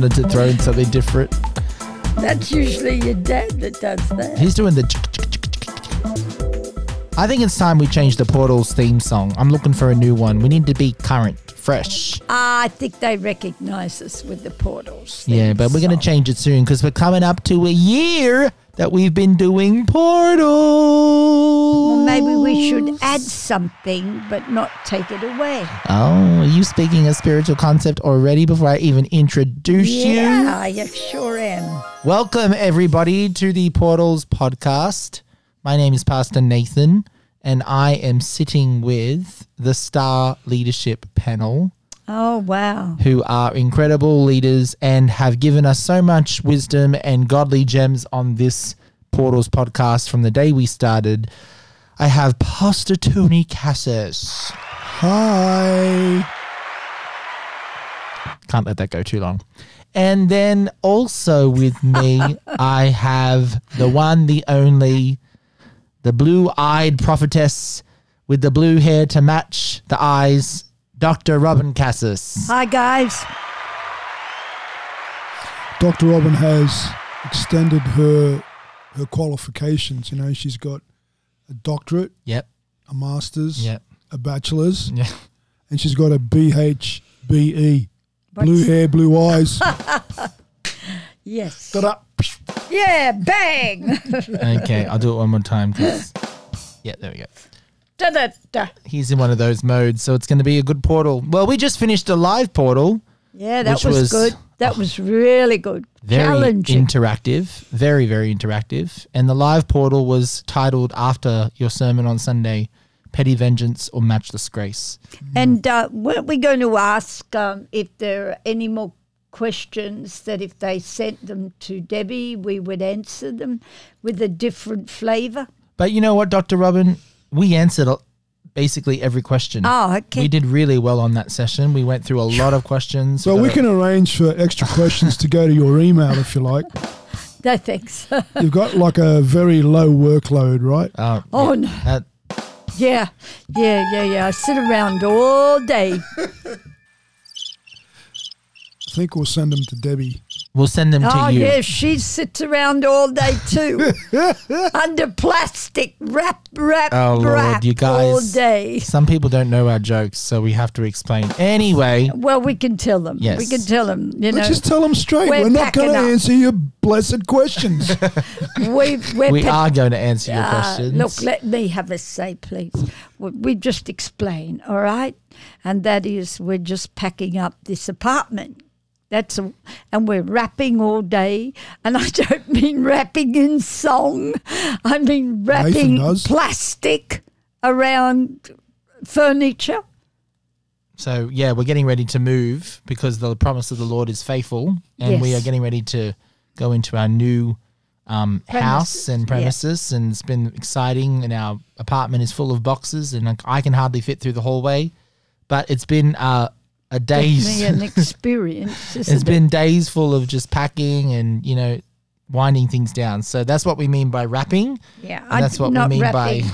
wanted to throw in something different. That's usually your dad that does that. He's doing the. I think it's time we change the Portals theme song. I'm looking for a new one. We need to be current, fresh. Ah, I think they recognise us with the portals. Yeah, but we're going to change it soon because we're coming up to a year that we've been doing Portals. Well, maybe we should add something, but not take it away. Oh, are you speaking a spiritual concept already before I even introduce you? Yeah, I sure am. Welcome, everybody, to the Portals podcast. My name is Pastor Nathan, and I am sitting with the Star Leadership Panel, Oh, wow. who are incredible leaders and have given us so much wisdom and godly gems on this Portals podcast from the day we started. I have Pastor Tony Cassis. Hi. Can't let that go too long. And then also with me, I have the one, the only, the blue eyed prophetess with the blue hair to match the eyes, Dr. Robin Cassis. Hi, guys. Dr. Robin has extended her her qualifications. You know, she's got a doctorate, Yep, a master's, yep, a bachelor's, yeah. and she's got a BHBE. Blue hair, blue eyes. Yes. Ta-da. Yeah, bang. Okay, I'll do it one more time. 'cause- Yeah, there we go. Da, da, da. He's in one of those modes, so it's going to be a good portal. Well, we just finished a live portal. Yeah, that was, was- good. That was really good. very Challenging. interactive, very very interactive. And the live portal was titled after your sermon on Sunday, "Petty Vengeance or Matchless Grace." and uh, weren't we going to ask um, if there are any more questions that if they sent them to Debbie, we would answer them with a different flavour? But you know what, Doctor Robin, we answered basically every question. Oh, okay. We did really well on that session. We went through a lot of questions. So we can arrange for extra questions to go to your email if you like. No, thanks. You've got like a very low workload, right? Uh, oh, oh, no. that, Yeah, yeah, yeah, yeah. I sit around all day. I think we'll send them to Debbie. We'll send them Oh, to you. Oh, yeah, she sits around all day too. Under plastic, wrap, wrap, Oh, Lord, wrap you all day. Some people don't know our jokes, so we have to explain. Anyway, Well, we can tell them. Yes. We can tell them, you know. Just tell them straight. we're We're, not going to answer your blessed questions. we, we're we pa- are going to answer your Ah, questions. Look, let me have a say, please. We, we just explain, all right? And that is, we're just packing up this apartment. That's a, and we're rapping all day, and I don't mean rapping in song. I mean rapping plastic around furniture. So yeah, we're getting ready to move because the promise of the Lord is faithful, and we are getting ready to go into our new um, house Premises, and yeah. premises, and it's been exciting. And our apartment is full of boxes, and I- I can hardly fit through the hallway. But it's been uh, a days. Definitely an experience. it's Isn't been days full of just packing and you know winding things down. So that's what we mean by wrapping. Yeah, And that's what we not mean rapping.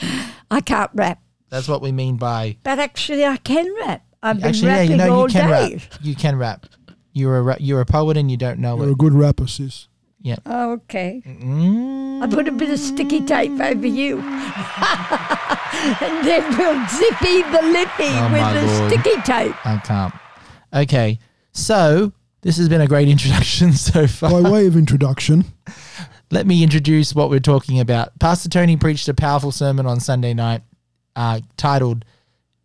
by. I can't rap, That's what we mean by. but actually I can rap. I've been Actually, yeah, you know, all you can day. rap. You can rap. You're a ra- you're a poet and you don't know You're a good rapper, sis. Oh, okay. Mm. I put a bit of sticky tape over you. and then we'll zippy the lippy Oh, with the Lord. sticky tape. I can't. Okay, so this has been a great introduction so far. By way of introduction, Let me introduce what we're talking about. Pastor Tony preached a powerful sermon on Sunday night uh, titled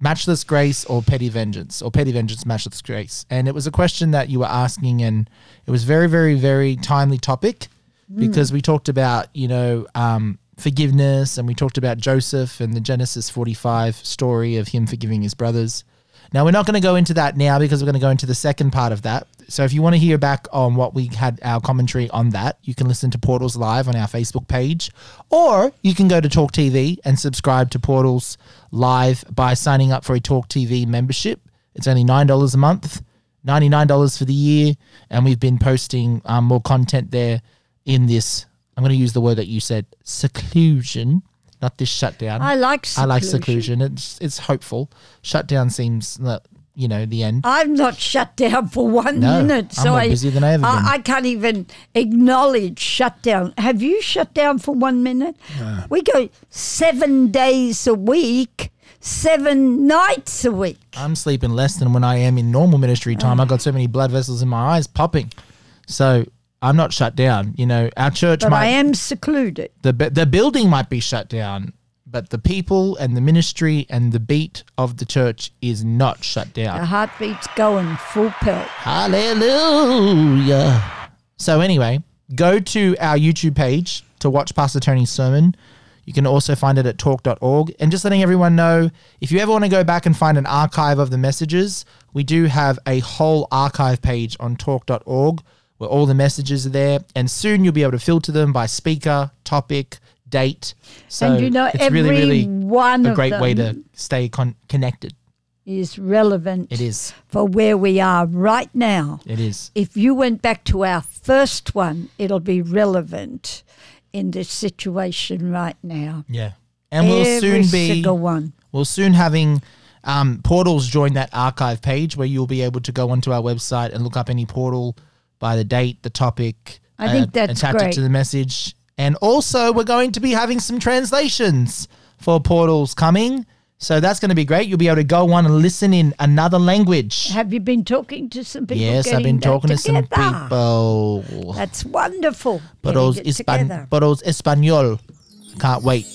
Matchless Grace or Petty Vengeance, or Petty Vengeance, Matchless Grace. And it was a question that you were asking, and it was very, very, very timely topic because we talked about, you know, um, forgiveness and we talked about Joseph and the Genesis 45 story of him forgiving his brothers. Now, we're not going to go into that now because we're going to go into the second part of that. So, if you want to hear back on what we had our commentary on that, you can listen to Portals Live on our Facebook page, or you can go to Talk TV and subscribe to Portals Live by signing up for a Talk TV membership. It's only $9 a month, $99 for the year, and we've been posting um, more content there in this. I'm going to use the word that you said seclusion, not this shutdown. I like I like seclusion. seclusion. It's it's hopeful. Shutdown seems uh, you know, the end. I'm not shut down for one No, minute, I'm so more I, busy than I ever been. I, I can't even acknowledge shutdown. Have you shut down for one minute? We go seven days a week, seven nights a week. I'm sleeping less than when I am in normal ministry time. I've got so many blood vessels in my eyes popping. So I'm not shut down. You know, our church But might I am secluded. the the building might be shut down, but the people and the ministry and the beat of the church is not shut down. The heartbeat's going full pelt. Hallelujah. So anyway, go to our YouTube page to watch Pastor Tony's sermon. You can also find it at talk.org. And just letting everyone know, if you ever want to go back and find an archive of the messages, we do have a whole archive page on talk.org where all the messages are there. And soon you'll be able to filter them by speaker, topic, date. So and you know, it's every really, really one a great way to stay con- connected. is relevant It is. for where we are right now. It is. If you went back to our first one, it'll be relevant in this situation right now. Yeah. And we'll Every soon be single one. We'll soon having um, portals join that archive page where you'll be able to go onto our website and look up any portal by the date, the topic. uh, I think that's attach it to the message. And also, we're going to be having some translations for portals coming. So that's going to be great. You'll be able to go on and listen in another language. Have you been talking to some people? Yes, I've been talking to some people. That's wonderful. It Hispan- together. Espanol. Can't wait.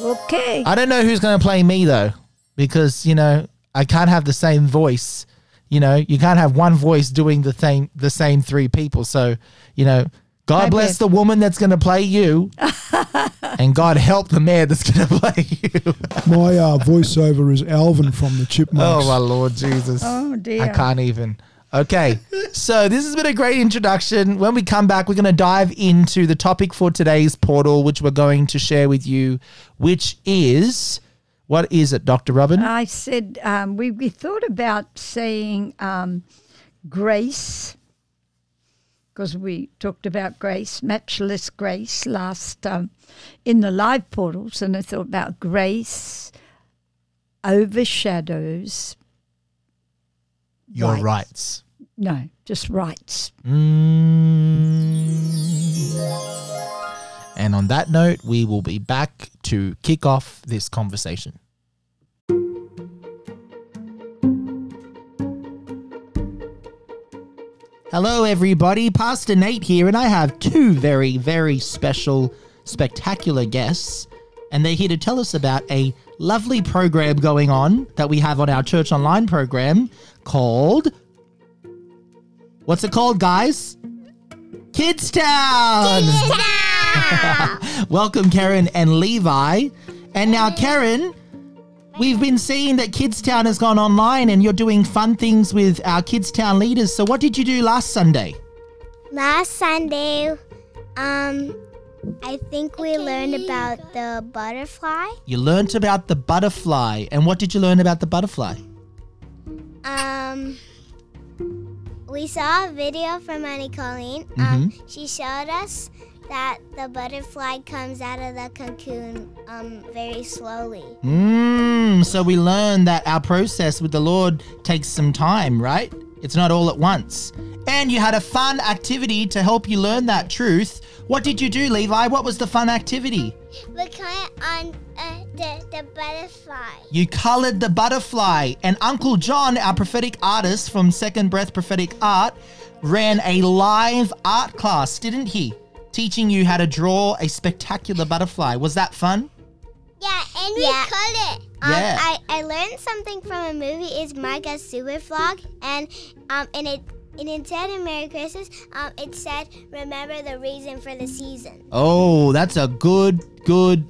Okay. I don't know who's going to play me though, because you know I can't have the same voice. You know, you can't have one voice doing the same the same three people. So, you know, God Maybe. bless the woman that's going to play you, and God help the man that's going to play you. My uh, voiceover is Alvin from the Chipmunks. oh my Lord Jesus! Oh, dear. I can't even. Okay, so this has been a great introduction. When we come back, we're going to dive into the topic for today's portal, which we're going to share with you, which is what is it, Doctor Robin? I said um, we, we thought about saying um, grace because we talked about grace, matchless grace last um, in the live portals, and I thought about grace overshadows. Your rights. rights. No, just rights. Mm. And on that note, we will be back to kick off this conversation. Hello, everybody. Pastor Nate here, and I have two very, very special, spectacular guests. And they're here to tell us about a lovely program going on that we have on our church online program called. What's it called, guys? Kids Town! Kids Town! Welcome, Karen and Levi. And now, Karen, we've been seeing that Kids Town has gone online and you're doing fun things with our Kids Town leaders. So, what did you do last Sunday? Last Sunday, um, I think we learned about the butterfly. You learnt about the butterfly. And what did you learn about the butterfly? Um, we saw a video from Annie Colleen. Um, she showed us that the butterfly comes out of the cocoon um, very slowly. Mmm. So, we learned that our process with the Lord takes some time, right? It's not all at once. And you had a fun activity to help you learn that truth. What did you do, Levi? What was the fun activity? We caught on uh, the, the butterfly. You colored the butterfly. And Uncle John, our prophetic artist from Second Breath Prophetic Art, ran a live art class, didn't he? Teaching you how to draw a spectacular butterfly. Was that fun? Yeah, and we cut it. Um, Yeah. I, I learned something from a movie. It's Micah's Super Vlog, and um, and it and it said in Merry Christmas, um, it said, "Remember the reason for the season." Oh, that's a good, good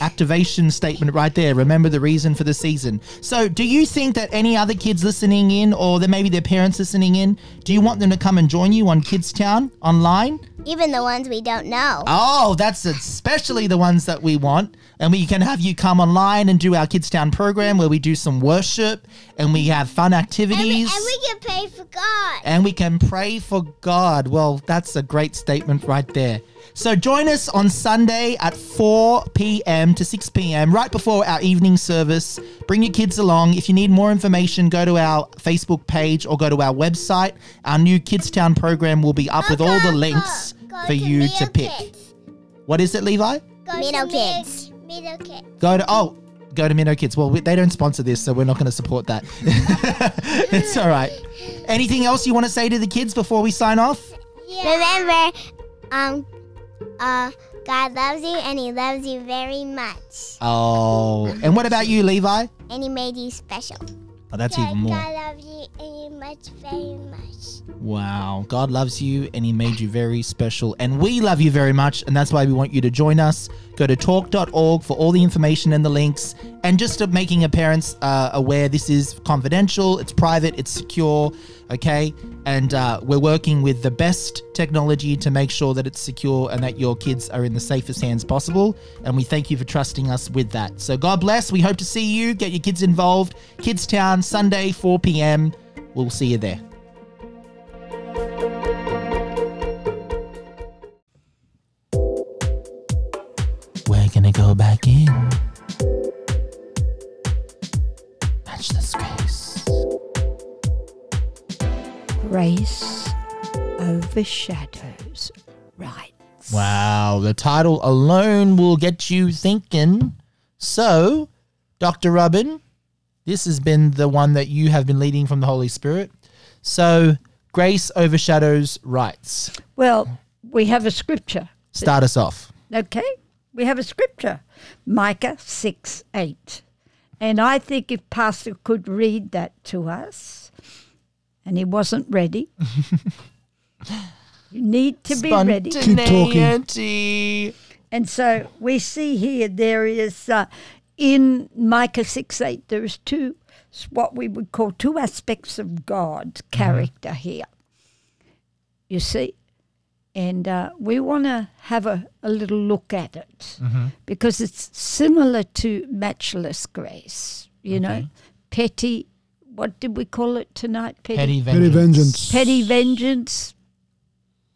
activation statement right there. Remember the reason for the season. So, do you think that any other kids listening in, or that maybe their parents listening in, do you want them to come and join you on Kids Town online? Even the ones we don't know. Oh, that's especially the ones that we want. and we can have you come online and do our Kids Town program where we do some worship and we have fun And we, activities. and we can pray for God. and we can pray for God. Well, that's a great statement right there. So join us on Sunday at 4 p.m. to 6 p.m. right before our evening service. Bring your kids along. If you need more information, go to our Facebook page or go to our website. Our new Kids Town program will be up with all the links for you to pick. What is it, Levi? Go Middle to Kids. Middle Kids. Go to oh, go to Minno Kids. Well, we, they don't sponsor this, so we're not going to support that. it's all right. Anything else you want to say to the kids before we sign off? Remember, um, uh, God loves you and He loves you very much. Oh, and what about you, Levi? And He made you special. Oh, that's God, even more. God loves you and you much, very much. Wow. God loves you and He made you very special. And we love you very much. And that's why we want you to join us. Go to talk.org for all the information and the links. And just making your parents uh, aware this is confidential, it's private, it's secure. Okay. And uh, we're working with the best technology to make sure that it's secure and that your kids are in the safest hands possible. And we thank you for trusting us with that. So God bless. We hope to see you. Get your kids involved. Kids Town, Sunday, 4 p.m. We'll see you there. Gonna go back in. Match space. Grace overshadows right. Wow, the title alone will get you thinking. So, Dr. Robin, this has been the one that you have been leading from the Holy Spirit. So, grace overshadows rights. Well, we have a scripture. Start us off. Okay, we have a scripture, Micah 6 8. And I think if Pastor could read that to us, and he wasn't ready, you need to be ready. Keep talking. And so we see here there is uh, in Micah 6 8, there's two, what we would call two aspects of God's character here. You see? And uh, we want to have a, a little look at it because it's similar to matchless grace, you know, petty, what did we call it tonight? Petty vengeance. Petty vengeance. petty vengeance,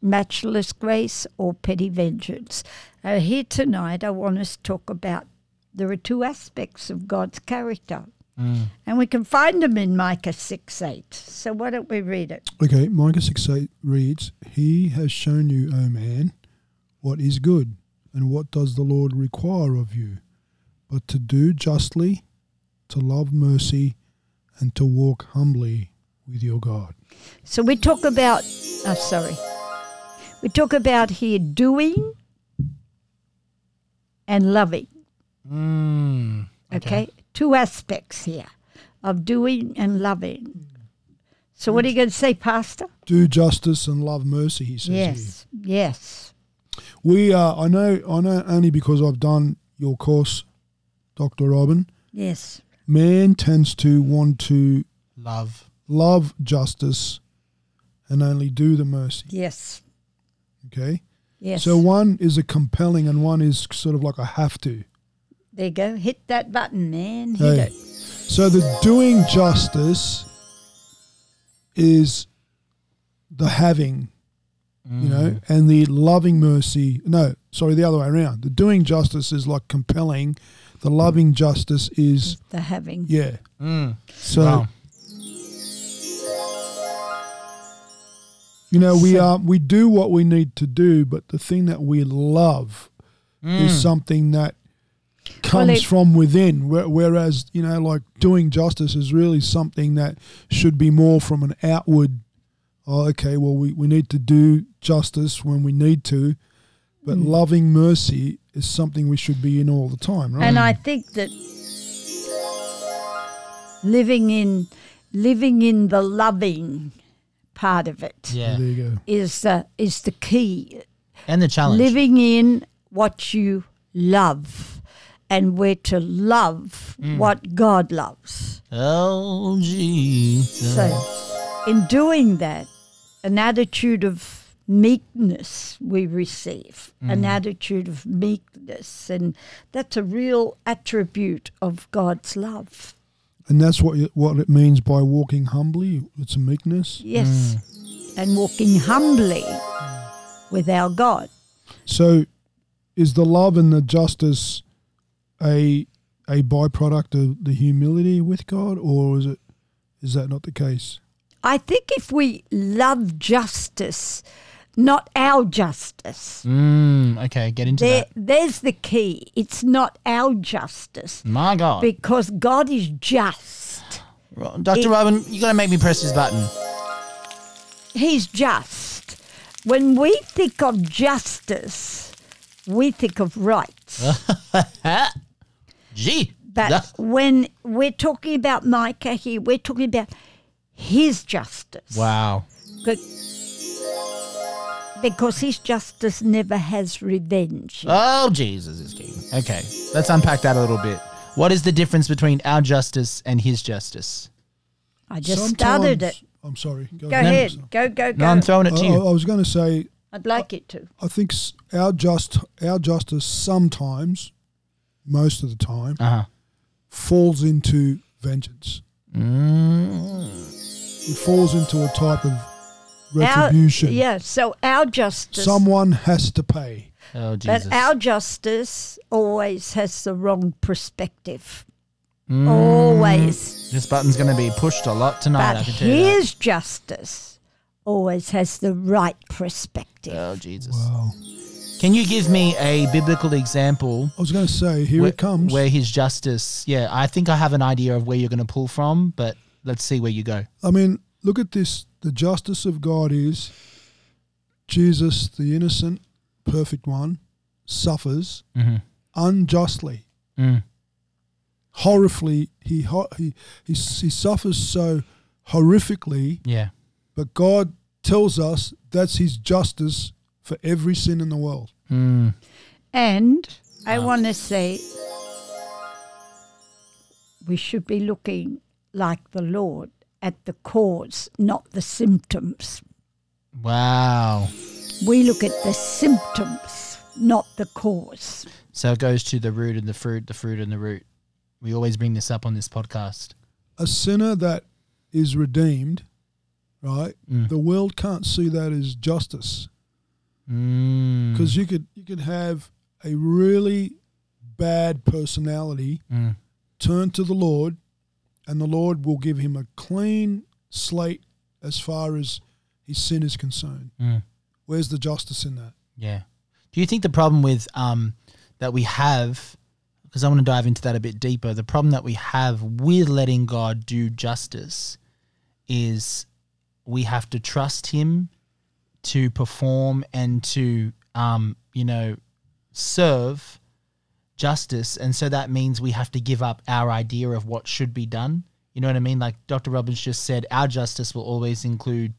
matchless grace, or petty vengeance. Uh, here tonight, I want us to talk about there are two aspects of God's character, and we can find them in Micah 6 8. So why don't we read it? Okay, Micah 6 8 reads, He has shown you, O man, what is good, and what does the Lord require of you, but to do justly, to love mercy, and to walk humbly with your God. So we talk about, oh, sorry, we talk about here doing and loving. Mm, Okay. Two aspects here of doing and loving. So, what are you going to say, Pastor? Do justice and love mercy, he says here. Yes. Yes. We uh, I know I know only because I've done your course, Dr. Robin. Yes. Man tends to want to love. love justice and only do the mercy. Yes. Okay? Yes. So one is a compelling and one is sort of like a have to. There you go. Hit that button, man. Hit Hey. it. So the doing justice is the having, you know, and the loving mercy. No, sorry, the other way around. The doing justice is like compelling. The loving justice is The having. yeah. Mm. So Wow. you know we are we do what we need to do, but the thing that we love is something that comes it- from within. Whereas you know, like doing justice is really something that should be more from an outward. Oh, okay. Well, we, we need to do justice when we need to, but loving mercy is something we should be in all the time, right? And I think that living in living in the loving part of it is Yeah. there you go. uh, is the key. And the challenge. Living in what you love, and we're to love Mm. what God loves. Oh, Jesus. So, in doing that, an attitude of meekness we receive, an attitude of meekness. And that's a real attribute of God's love. And that's what you, what it means by walking humbly. It's a meekness. Yes. And walking humbly with our God. So, is the love and the justice a a byproduct of the humility with God, or is it is that not the case? I think if we love justice, not our justice, Mm, okay, get into there, that. there's the key. It's not our justice My God. because God is just. Ro- Dr. Robin, you got to make me press this button. He's just. When we think of justice, we think of rights. Gee. But that- when we're talking about Micah here, we're talking about his justice. wow. Good. Because his justice never has revenge. Oh, Jesus is king. Okay, let's unpack that a little bit. What is the difference between our justice and his justice? I just started it. I'm sorry. Go ahead. Go, go, go. No, I'm throwing it to I, I you. was going to say I'd like it to. I think our just our justice sometimes, most of the time, Uh huh. falls into vengeance. Mm. It falls into a type of Our, retribution. yeah, so our justice. Someone has to pay. Oh, Jesus. But our justice always has the wrong perspective. Mm. Always. This button's going to be pushed a lot tonight, But I can tell you his justice always has the right perspective. Oh, Jesus. Wow. Can you give me a biblical example I was going to say, here where, it comes. where his justice, yeah, I think I have an idea of where you're going to pull from, but let's see where you go. I mean, look at this. The justice of God is Jesus, the innocent, perfect one, suffers Mm-hmm. unjustly. Mm. Horribly, he, he, he, he suffers so horrifically, Yeah. but God tells us that's his justice for every sin in the world. Mm. And I want to say we should be looking like the Lord at the cause, not the symptoms. Wow. We look at the symptoms, not the cause. So it goes to the root and the fruit, the fruit and the root. We always bring this up on this podcast. A sinner that is redeemed, right? Mm. The world can't see that as justice. Mm. because you could you could have a really bad personality Mm. turn to the Lord, and the Lord will give him a clean slate as far as his sin is concerned. Mm. Where's the justice in that? Yeah. Do you think the problem with um that we have because I want to dive into that a bit deeper, the problem that we have with letting God do justice is we have to trust him to perform and to um you know serve justice and so that means we have to give up our idea of what should be done. You know what I mean? Like Dr. Robin's just said our justice will always include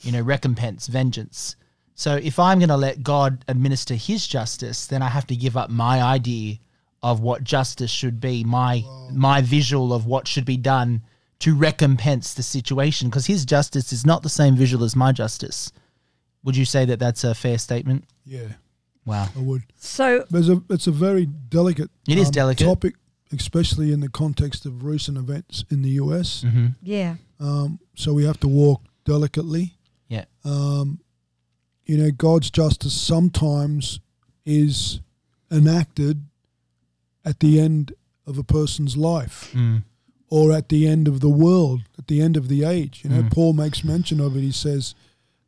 you know recompense, vengeance. So if I'm going to let God administer his justice, then I have to give up my idea of what justice should be, my my visual of what should be done to recompense the situation because his justice is not the same visual as my justice. Would you say that that's a fair statement? Yeah, Wow. I would. So There's a it's a very delicate. It is um, delicate. topic, especially in the context of recent events in the US. Mm-hmm. yeah, Um, so we have to walk delicately. Yeah. Um, you know, God's justice sometimes is enacted at the end of a person's life Mm. or at the end of the world, at the end of the age. You know, Mm. Paul makes mention of it. He says,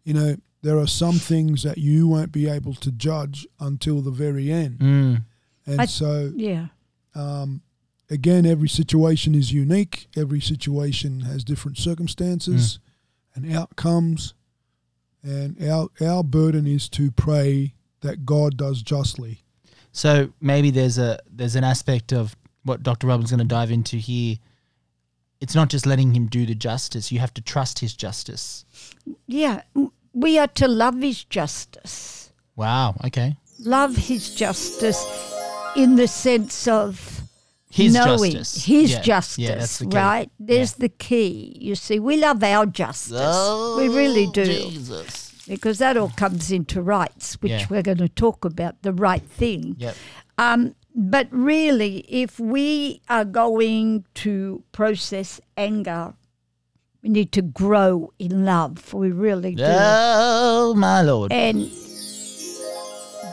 you know, there are some things that you won't be able to judge until the very end. Mm. And I- so, yeah. um, again, every situation is unique. Every situation has different circumstances and outcomes. And our our burden is to pray that God does justly. So maybe there's a there's an aspect of what Dr. Robin's going to dive into here. It's not just letting him do the justice. You have to trust his justice. Yeah, m- we are to love his justice. Wow. Okay. Love his justice in the sense of His knowing justice. his Yeah. justice, Yeah, the right? There's the key. You see, we love our justice. Oh, we really do. Jesus. because that all comes into rights, which Yeah. we're going to talk about the right thing. Yep. Um, but really, if we are going to process anger, we need to grow in love. We really do. Oh my lord. And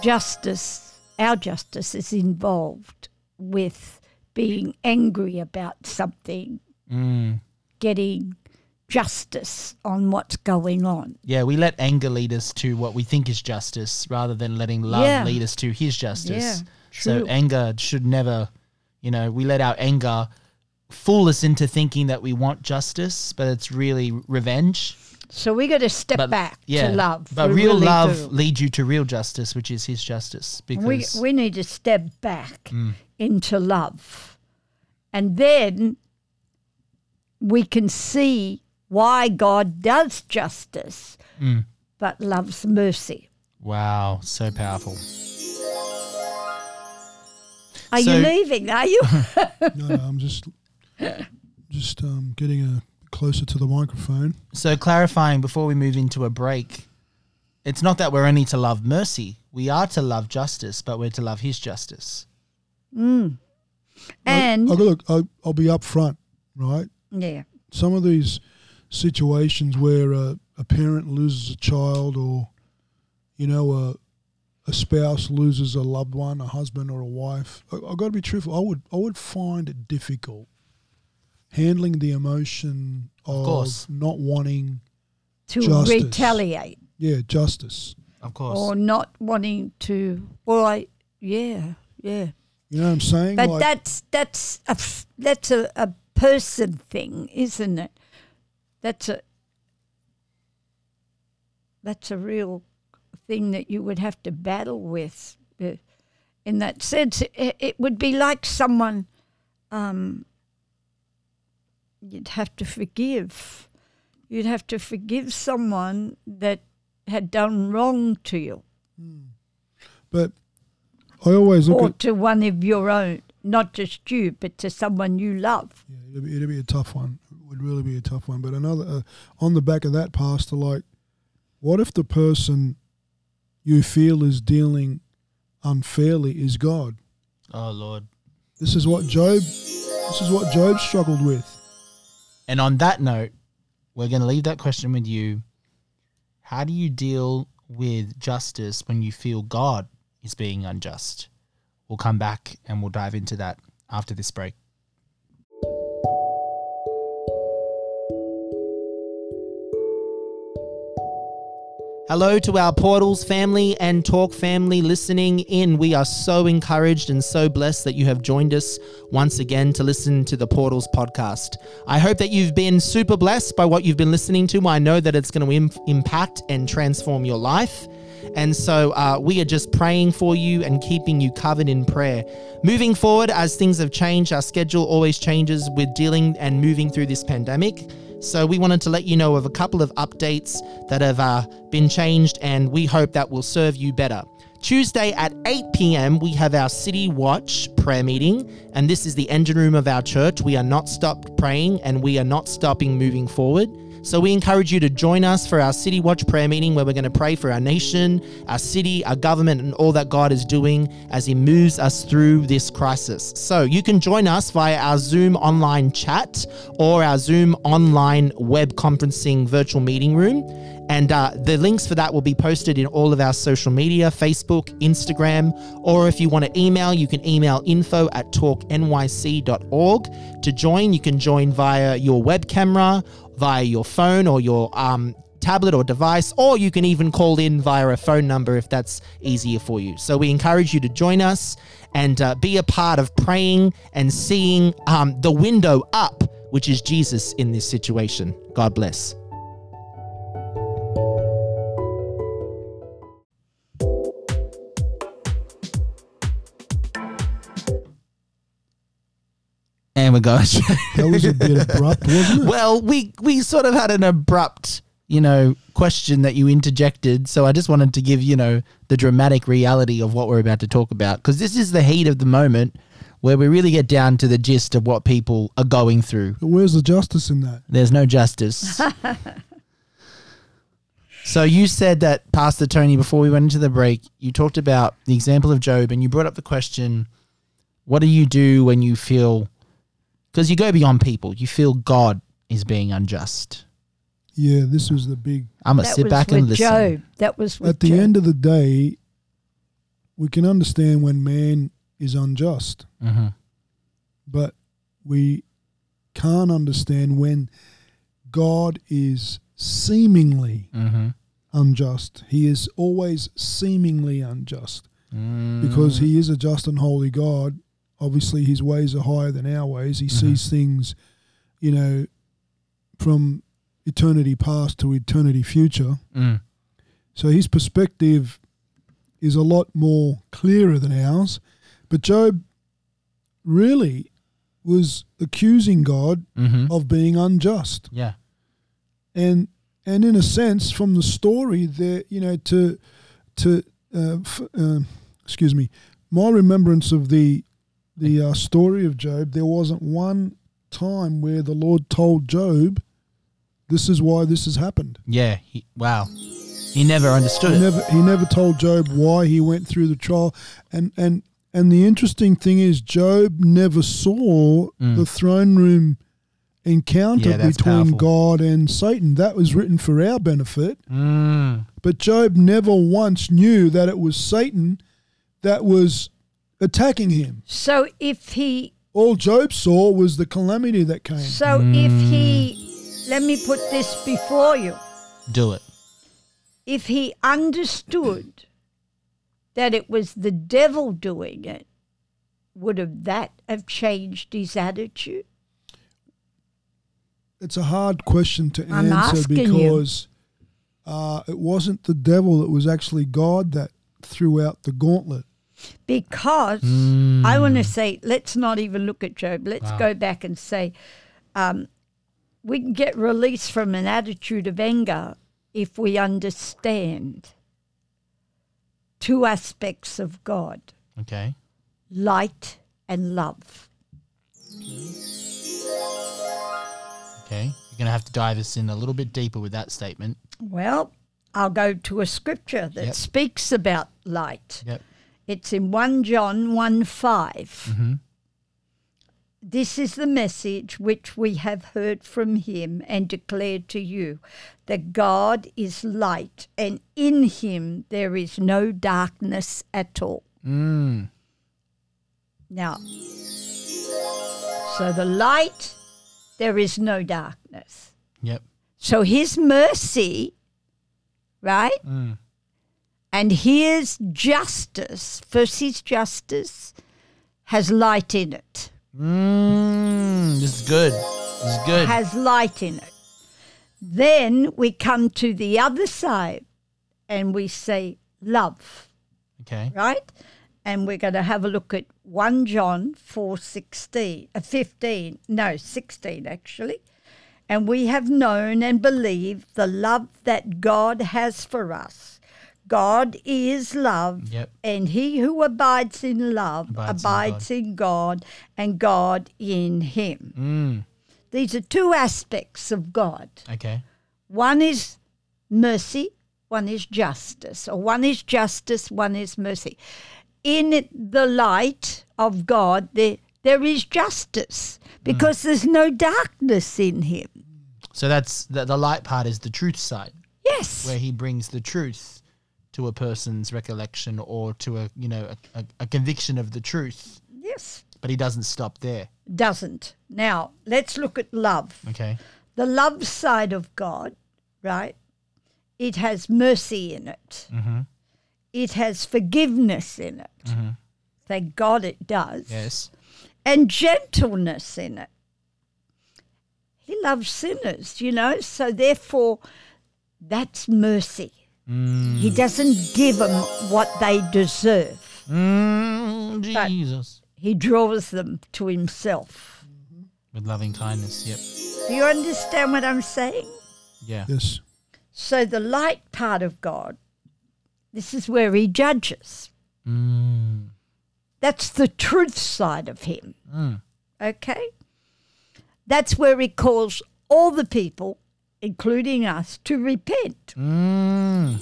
justice, our justice is involved with being angry about something, Mm. getting justice on what's going on. Yeah, we let anger lead us to what we think is justice rather than letting love Yeah. lead us to his justice. Yeah, so anger should never, you know, we let our anger fool us into thinking that we want justice, but it's really revenge. So we got to step But back yeah, to love. But We real really love do. leads you to real justice, which is his justice. Because we we need to step back Mm. into love, and then we can see why God does justice, Mm. but loves mercy. wow, so powerful. Are So- you leaving? Are you? No, no, I'm just just um, getting a closer to the microphone. So clarifying before we move into a break, it's not that we're only to love mercy. We are to love justice, but we're to love his justice. and I, I, look, I, I'll be up front, right? yeah, Some of these situations where a, a parent loses a child, or you know, a a spouse loses a loved one, a husband or a wife. I, I've got to be truthful. I would I would find it difficult handling the emotion of, course. not wanting, to Justice. retaliate yeah, justice. Of course. or not wanting to. Well, I yeah yeah. You know what I'm saying? But Like- that's that's a f- that's a, a person thing, isn't it? That's a that's a real thing that you would have to battle with. uh, In that sense, it, it would be like someone um, you'd have to forgive. You'd have to forgive someone that had done wrong to you, But I always look or at to one of your own, not just you, but to someone you love. yeah, it'll be, it'll be a tough one. It would really be a tough one. But another uh, on the back of that, Pastor, like, what if the person you feel is dealing unfairly is God? oh Lord. This is what Job. This is what Job struggled with. And on that note, we're going to leave that question with you. How do you deal with justice when you feel God is being unjust? We'll come back and we'll dive into that after this break. Hello to our Portals family and Talk family listening in. We are so encouraged and so blessed that you have joined us once again to listen to the Portals podcast. I hope that you've been super blessed by what you've been listening to. I know that it's going to Im- impact and transform your life. And so uh, we are just praying for you and keeping you covered in prayer. Moving forward, as things have changed, our schedule always changes with dealing and moving through this pandemic. So we wanted to let you know of a couple of updates that have uh, been changed, and we hope that will serve you better. Tuesday at 8 p.m., we have our City Watch prayer meeting, and this is the engine room of our church. We are not stopped praying and we are not stopping moving forward. So we encourage you to join us for our City Watch prayer meeting where we're going to pray for our nation, our city, our government, and all that God is doing as He moves us through this crisis. So you can join us via our Zoom online chat or our Zoom online web conferencing virtual meeting room. And uh, the links for that will be posted in all of our social media Facebook, Instagram, or if you want to email, you can email info at talknyc.org. To join, you can join via your web camera, via your phone or your um, tablet or device, or you can even call in via a phone number if that's easier for you. So we encourage you to join us and uh, be a part of praying and seeing um, the window up, which is Jesus in this situation. God bless. And we're going. That was a bit abrupt, wasn't it? well, we we sort of had an abrupt, you know, question that you interjected, so I just wanted to give you know the dramatic reality of what we're about to talk about because this is the heat of the moment where we really get down to the gist of what people are going through. But where's the justice in that? There's no justice. So you said that, Pastor Tony, before we went into the break, you talked about the example of Job, and you brought up the question: What do you do when you feel? Because you go beyond people, you feel God is being unjust. Yeah, this was the big. I'm gonna that sit back with and listen. Job. That was with At the Job. end of the day, we can understand when man is unjust, hmm but we can't understand when God is seemingly hmm unjust. He is always seemingly unjust Mm. because he is a just and holy God. Obviously, his ways are higher than our ways. He Mhm. sees things, you know, from eternity past to eternity future. Mm. So his perspective is a lot more clearer than ours. But Job really was accusing God hmm of being unjust. Yeah. And and in a sense, from the story, there, you know, to to uh, f- uh, excuse me, my remembrance of the the uh, story of Job, there wasn't one time where the Lord told Job, "This is why this has happened." Yeah. He, wow. He never understood He it. never he never told Job why he went through the trial, and and and the interesting thing is, Job never saw Mm. the throne room encounter Yeah, between powerful. God and Satan. That was written for our benefit. Mm. But Job never once knew that it was Satan that was attacking him. So if he, All Job saw was the calamity that came. so if he, let me put this before you. Do it. If he understood that it was the devil doing it, would have that have changed his attitude? It's a hard question to I'm answer because uh, it wasn't the devil, it was actually God that threw out the gauntlet. Because Mm. I want to say, let's not even look at Job. Let's Wow. go back and say, um, we can get released from an attitude of anger if we understand two aspects of God Okay. light and love. Okay. You're gonna have to dive us in a little bit deeper with that statement. Well, I'll go to a scripture that Yep. speaks about light. Yep. It's in 1 John 1 5. Mhm. This is the message which we have heard from him and declared to you that God is light, and in him there is no darkness at all. Mm. Now, so the light, there is no darkness. Yep. So his mercy, right? Mm. And his justice, first his justice, has light in it. Mm. This is good. This is good. Has light in it. Then we come to the other side and we say love, Okay. right? And we're going to have a look at 1 John 4 16, uh, 15, no, 16 actually. And we have known and believed the love that God has for us. God is love, Yep. and he who abides in love Abides abides, in in, God. and God in him. Mm. These are two aspects of God. Okay. One is mercy, one is justice, or one is justice, one is mercy. In the light of God, there, there is justice because there's no darkness in him. So that's the, the light part is the truth side, Yes. where he brings the truth to a person's recollection or to a you know a, a, a conviction of the truth. Yes. But he doesn't stop there. Doesn't. Now, let's look at love. Okay. The love side of God, right? It has mercy in it. Mm-hmm. It has forgiveness in it. Mm-hmm. Thank God it does. Yes. and gentleness in it. He loves sinners, you know, so therefore that's mercy. Mm. He doesn't give them what they deserve, Mm, But- Jesus. he draws them to himself. With loving kindness. Yep. Do you understand what I'm saying? Yeah. Yes. So the light part of God, this is where he judges. Mm. That's the truth side of him. Mm. Okay? That's where he calls all the people including us, to repent. Mm.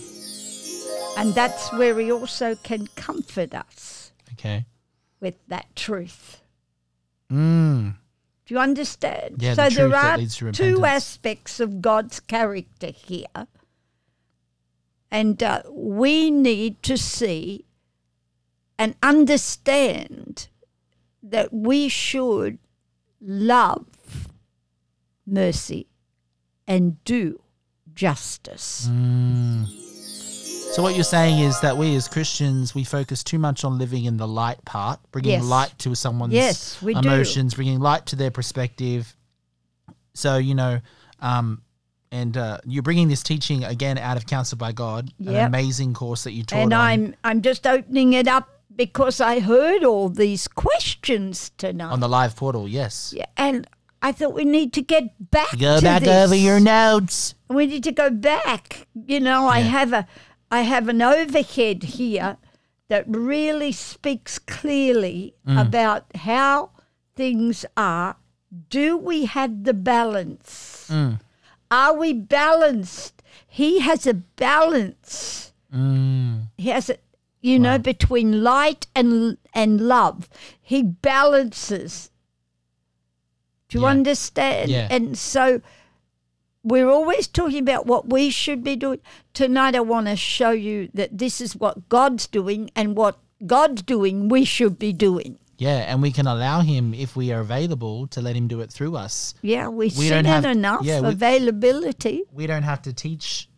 And that's where He also can comfort us Okay. with that truth. Mm. Do you understand? Yeah, so the truth there that are leads to two aspects of God's character here. And uh, we need to see and understand that we should love mercy and do justice. Mm. So what you're saying is that we as Christians we focus too much on living in the light part, bringing Yes. light to someone's Yes, we do. emotions, bringing light to their perspective. So you know, um, and uh, you're bringing this teaching again out of Counsel by God, an amazing course that you taught. And on. I'm I'm just opening it up because I heard all these questions tonight. on the live portal. Yes, Yeah, and I thought we need to get back go back this. over your notes. we need to go back. You know, I have a I have an overhead here that really speaks clearly Mm. about how things are. Do we have the balance? Mm. Are we balanced? He has a balance. Mm. He has a you know between light and and love. He balances. Do you Yeah. understand? Yeah. And so we're always talking about what we should be doing. Tonight, I want to show you that this is what God's doing, and what God's doing, we should be doing. Yeah, and we can allow him if we are available to let him do it through us. Yeah, we, we don't have- enough yeah, we- availability. we don't have to teach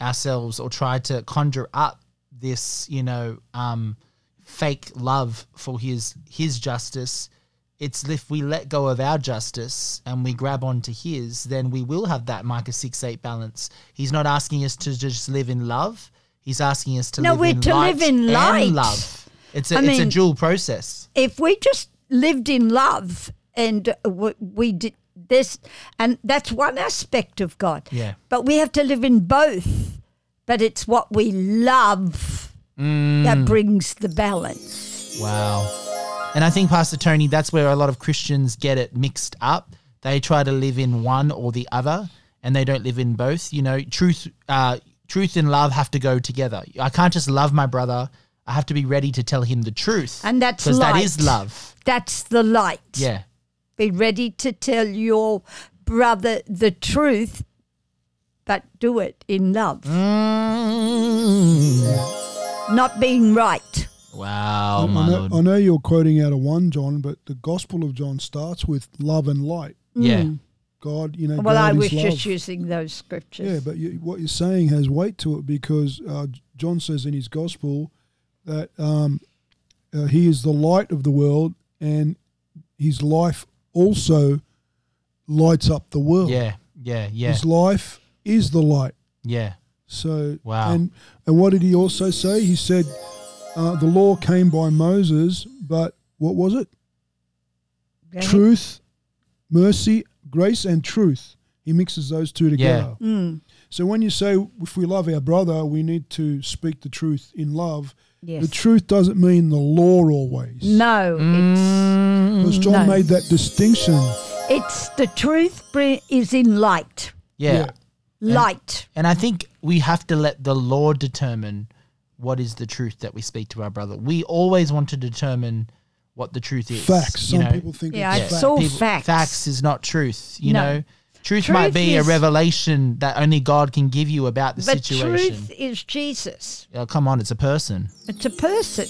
ourselves or try to conjure up this, you know, um, fake love for his his justice. It's if we let go of our justice and we grab onto his, then we will have that Micah six eight balance. He's not asking us to just live in love. He's asking us to No, live we're in to live in and light. love. It's a I it's a dual process. if we just lived in love and we, we did this, and that's one aspect of God. Yeah. But we have to live in both. But it's what we love Mm. that brings the balance. Wow. And I think, Pastor Tony, that's where a lot of Christians get it mixed up. They try to live in one or the other, and they don't live in both. You know, truth, uh, truth and love have to go together. I can't just love my brother. I have to be ready to tell him the truth, And that's because that is love. That's the light. Yeah, Be ready to tell your brother the truth, but do it in love, Mm. not being right. Wow, I, I know. I know you're quoting out of 1 John, but the Gospel of John starts with love and light. Yeah, God, you know, Well, God I is was love. just using those scriptures. Yeah, but you, what you're saying has weight to it because uh, John says in his gospel that um, uh, he is the light of the world and his life also lights up the world. yeah, yeah, yeah, His life is the light. yeah. So, Wow. and, and what did he also say? He said, uh, the law came by Moses, but what was it? Truth, mercy, grace, and truth. He mixes those two together. Mm, So when you say if we love our brother, we need to speak the truth in love. yes. The truth doesn't mean the law always. No, Because John No. made that distinction. it's it's the truth is in light. yeah. Yeah. Light. And I think we have to let the law determine what is the truth that we speak to our brother. We always want to determine what the truth is. Facts. you Some know? people think Yeah, it's it's facts. all People- facts. Facts is not truth. You No. know, truth, might be is- a revelation that only God can give you about the But situation. truth is Jesus. Oh, come on, it's a person. It's a person.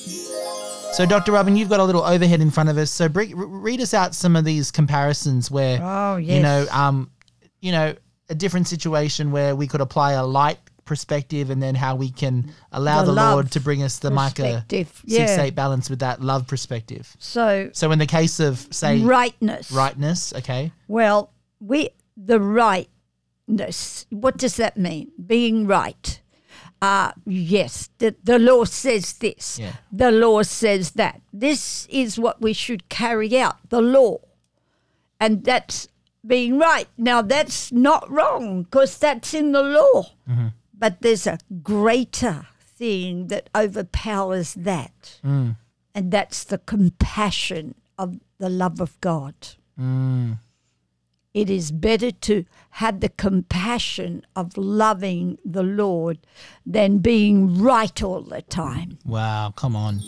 So, Dr. Robin, you've got a little overhead in front of us. So, bring, read us out some of these comparisons where, Oh, you know, um, you know, a different situation where we could apply a light perspective, and then how we can allow The the, Lord to bring us the Micah perspective, six eight balance with that love perspective. So So, in the case of say rightness. rightness, okay, Well, we the rightness. What does that mean? Being right. Uh, yes, the, the law says this. Yeah. The law says that. This is what we should carry out, the law. And that's being right. Now, that's not wrong because that's in the law. But there's a greater thing that overpowers that. Mm. And that's the compassion of the love of God. Mm. it is better to have the compassion of loving the Lord than being right all the time. Wow, come on.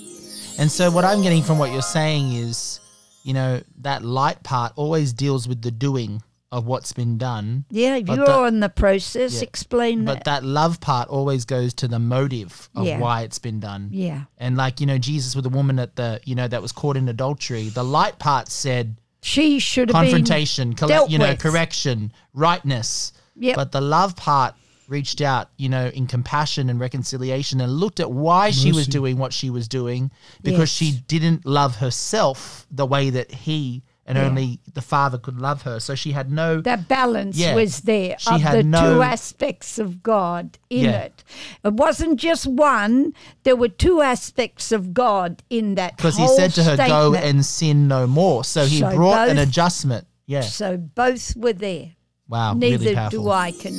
And so what I'm getting from what you're saying is, you know, that light part always deals with the doing of what's been done. Yeah, But you're the- in the process. Yeah. Explain But that. that love part always goes to the motive of Yeah. why it's been done. Yeah. And like, you know, Jesus with the woman at the, you know, that was caught in adultery, the light part said She should have confrontation, been colle- dealt you know, with. correction, rightness. Yeah. But the love part reached out, you know, in compassion and reconciliation and looked at why she was doing what she was doing because she didn't love herself the way that he and only the father could love her. So she had no That balance Yeah. was there She of had the no- two aspects of God in Yeah. it. It wasn't just one. There were two aspects of God in that. because he said to her, "Go and sin no more." So he So brought an adjustment. Yeah. So both were there. Wow. Neither really do I can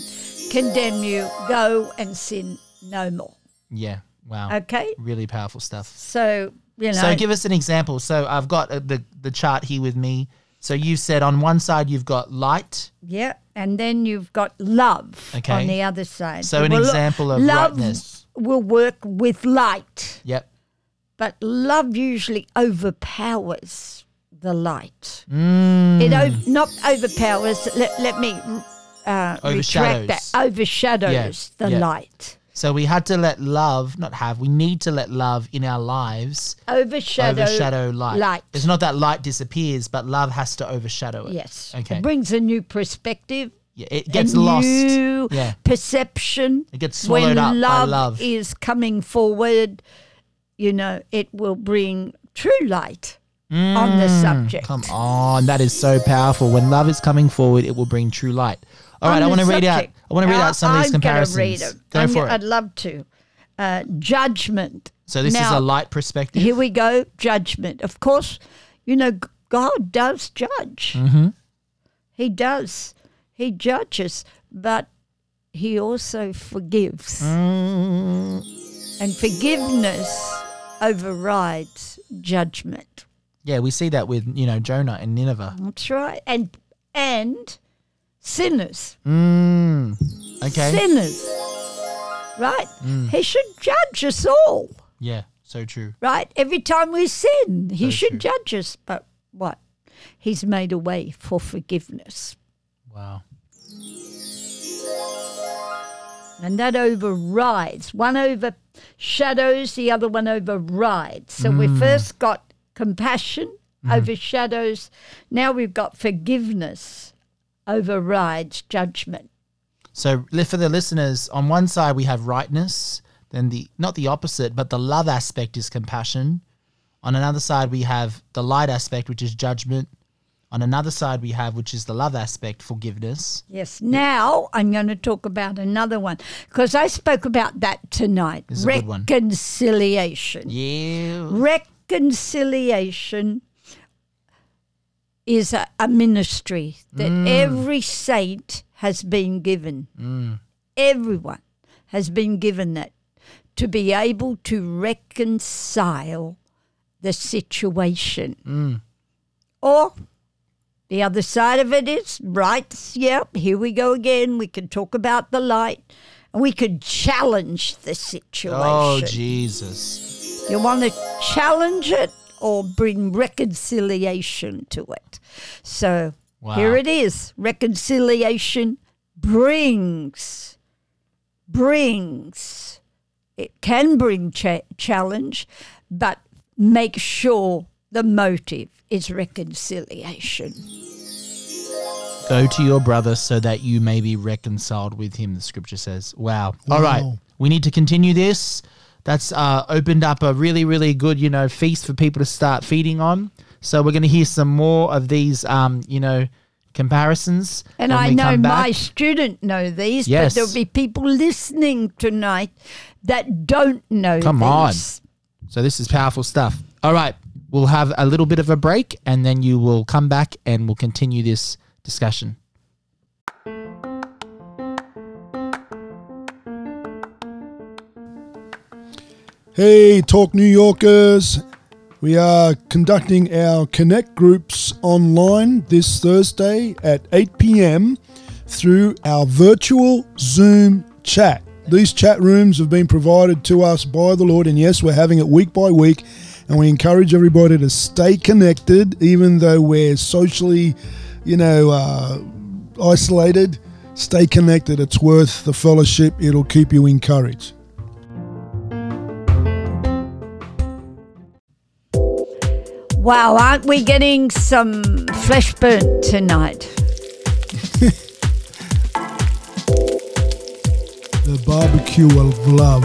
condemn you. Go and sin no more. Yeah. Wow. Okay. Really powerful stuff. So you know. So give us an example. So I've got uh, the the chart here with me. So you said on one side you've got light. Yeah, and then you've got love Okay. on the other side. So an Well, example of love rightness. will work with light, Yep. but love usually overpowers the light. Mm. It o- not overpowers. Let, let me uh, retract Overshadows. that. Overshadows the yeah. light. So we had to let love, not have, we need to let love in our lives Overshadow, overshadow light. light. It's not that light disappears, but love has to overshadow it. Yes. Okay. It brings a new perspective. Yeah, it gets a lost. New Yeah. perception. It gets swallowed when up by love, love. is coming forward, you know, it will bring true light on the subject. Mm, Come on, that is so powerful. When love is coming forward, it will bring true light. All right, I want to read out. I want to read out some of these comparisons. Go I'm for it. I'd love to. Uh, judgment. So this is a light perspective. Here we go. Judgment. Of course, you know God does judge. Mm-hmm. He does. He judges, but He also forgives. Mm, And forgiveness overrides judgment. yeah, we see that with you know Jonah and Nineveh. That's right. And and sinners. Mm, okay. Sinners. Right? Mm. He should judge us all. Yeah, so true. Right? Every time we sin, he So should true. judge us. But what? He's made a way for forgiveness. Wow. And that overrides. One overshadows, the other one overrides. So we Mm. first got compassion, Mm-hmm. overshadows. Now we've got forgiveness, overrides judgment. So for the listeners, on one side we have rightness, then the not the opposite, but the love aspect is compassion. On another side we have the light aspect, which is judgment. On another side we have, which is the love aspect, forgiveness. Yes. Now I'm going to talk about another one because I spoke about that tonight. This is a good one. Reconciliation. Yeah. Reconciliation is a, a ministry that Mm. every saint has been given. Everyone has been given that to be able to reconcile the situation. Mm. Or the other side of it is right. Yep, here we go again. We can talk about the light and we could challenge the situation. Oh Jesus. You want to challenge it or bring reconciliation to it. So Wow. here it is. Reconciliation brings, brings, it can bring cha- challenge, but make sure the motive is reconciliation. Go to your brother so that you may be reconciled with him, the scripture says. Wow. All right. Wow. We need to continue this. That's uh, opened up a really, really good, you know, feast for people to start feeding on. So we're going to hear some more of these, um, you know, comparisons. And I know my student know these, Yes. but there'll be people listening tonight that don't know Come on. So this is powerful stuff. All right. We'll have a little bit of a break and then you will come back and we'll continue this discussion. Hey, Talk New Yorkers. We are conducting our Connect groups online this Thursday at 8 p.m. through our virtual Zoom chat. These chat rooms have been provided to us by the Lord, and yes, we're having it week by week. And we encourage everybody to stay connected, even though we're socially, you know, uh, isolated. Stay connected. It's worth the fellowship. It'll keep you encouraged. Wow, aren't we getting some flesh burnt tonight? The barbecue of love.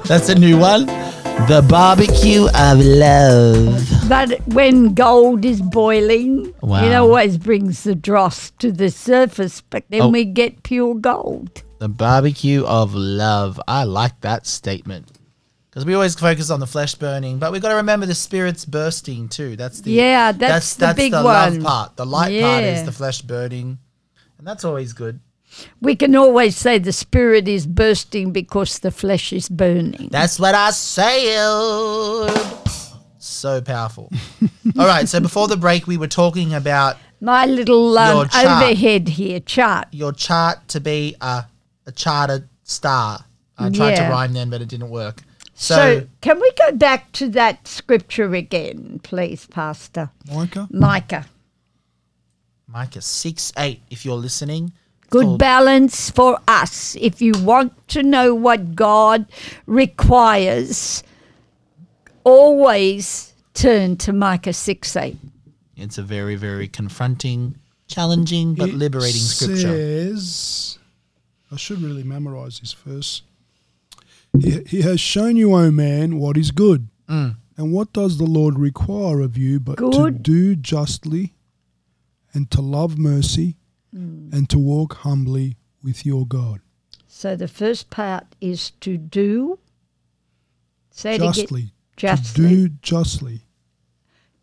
That's a new one. The barbecue of love. But when gold is boiling, Wow. it always brings the dross to the surface, but then Oh. we get pure gold. The barbecue of love. I like that statement. Because we always focus on the flesh burning, but we've got to remember the spirit's bursting too. That's the Yeah, that's the big love one. part. The light part is the flesh burning, and that's always good. We can always say the spirit is bursting because the flesh is burning. That's what I said. So powerful. All right, so before the break, we were talking about My little um, overhead here chart. your chart to be a, a chartered star. I tried to rhyme then, but it didn't work. So, So, can we go back to that scripture again, please, Pastor Micah? Micah? Micah 6 8, if you're listening. Good balance for us. If you want to know what God requires, always turn to Micah 6 8. It's a very, very confronting, challenging, but It liberating scripture. Says, I should really memorize this verse. He, he has shown you, O man, what is good. Mm. And what does the Lord require of you but to do justly and to love mercy Hmm. and to walk humbly with your God? So the first part is to do. Say. Justly. Justly. To do justly.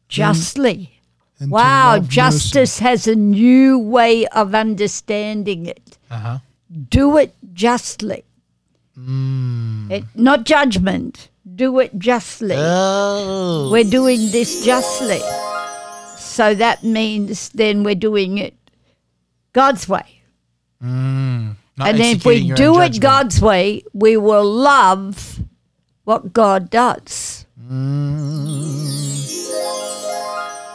Justly. And to Wow, love mercy. justice has a new way of understanding it. Uh huh. Do it justly. Mm. It, not judgment. Do it justly. Oh. We're doing this justly. So that means then we're doing it God's way. Mm. And if we do it. God's way, we will love what God does. Mm.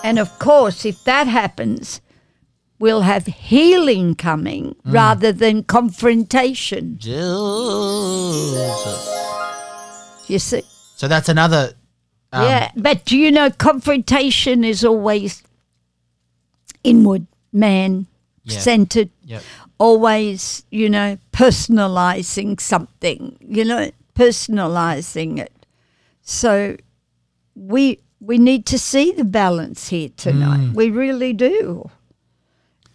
And of course, if that happens, we'll have healing coming Mm. rather than confrontation. Jesus. You see? So that's another. Um, yeah, but do you know confrontation is always inward, man centered, Yep. always, you know, personalizing something, you know, personalizing it. So we we need to see the balance here tonight. We really do.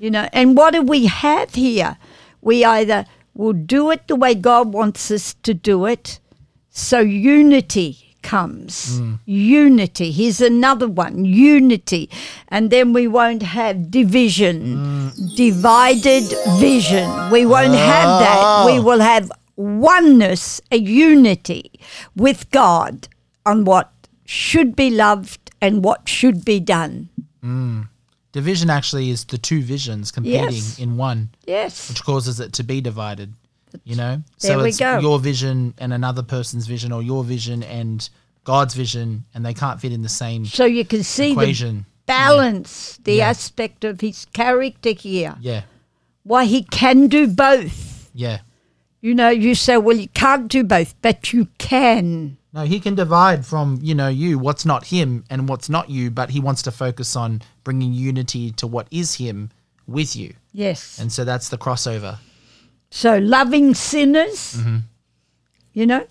You know, and what do we have here? We either will do it the way God wants us to do it, so unity comes. Mm. Unity. Here's another one unity. And then we won't have division, mm. divided vision. We won't have ah. that. We will have oneness, a unity with God on what should be loved and what should be done. Mm. Division actually is the two visions competing Yes. in one, Yes. which causes it to be divided. You know, There so we it's go. your vision and another person's vision, or your vision and God's vision, and they can't fit in the same So you can see the equation. balance, the Yeah. aspect of his character here. Yeah, Why he can do both. yeah. You know, you say, well, you can't do both, but you can. No, he can divide from you know you what's not him and what's not you, but he wants to focus on bringing unity to what is him with you, Yes. and so that's the crossover. So loving sinners, Mm-hmm. you know,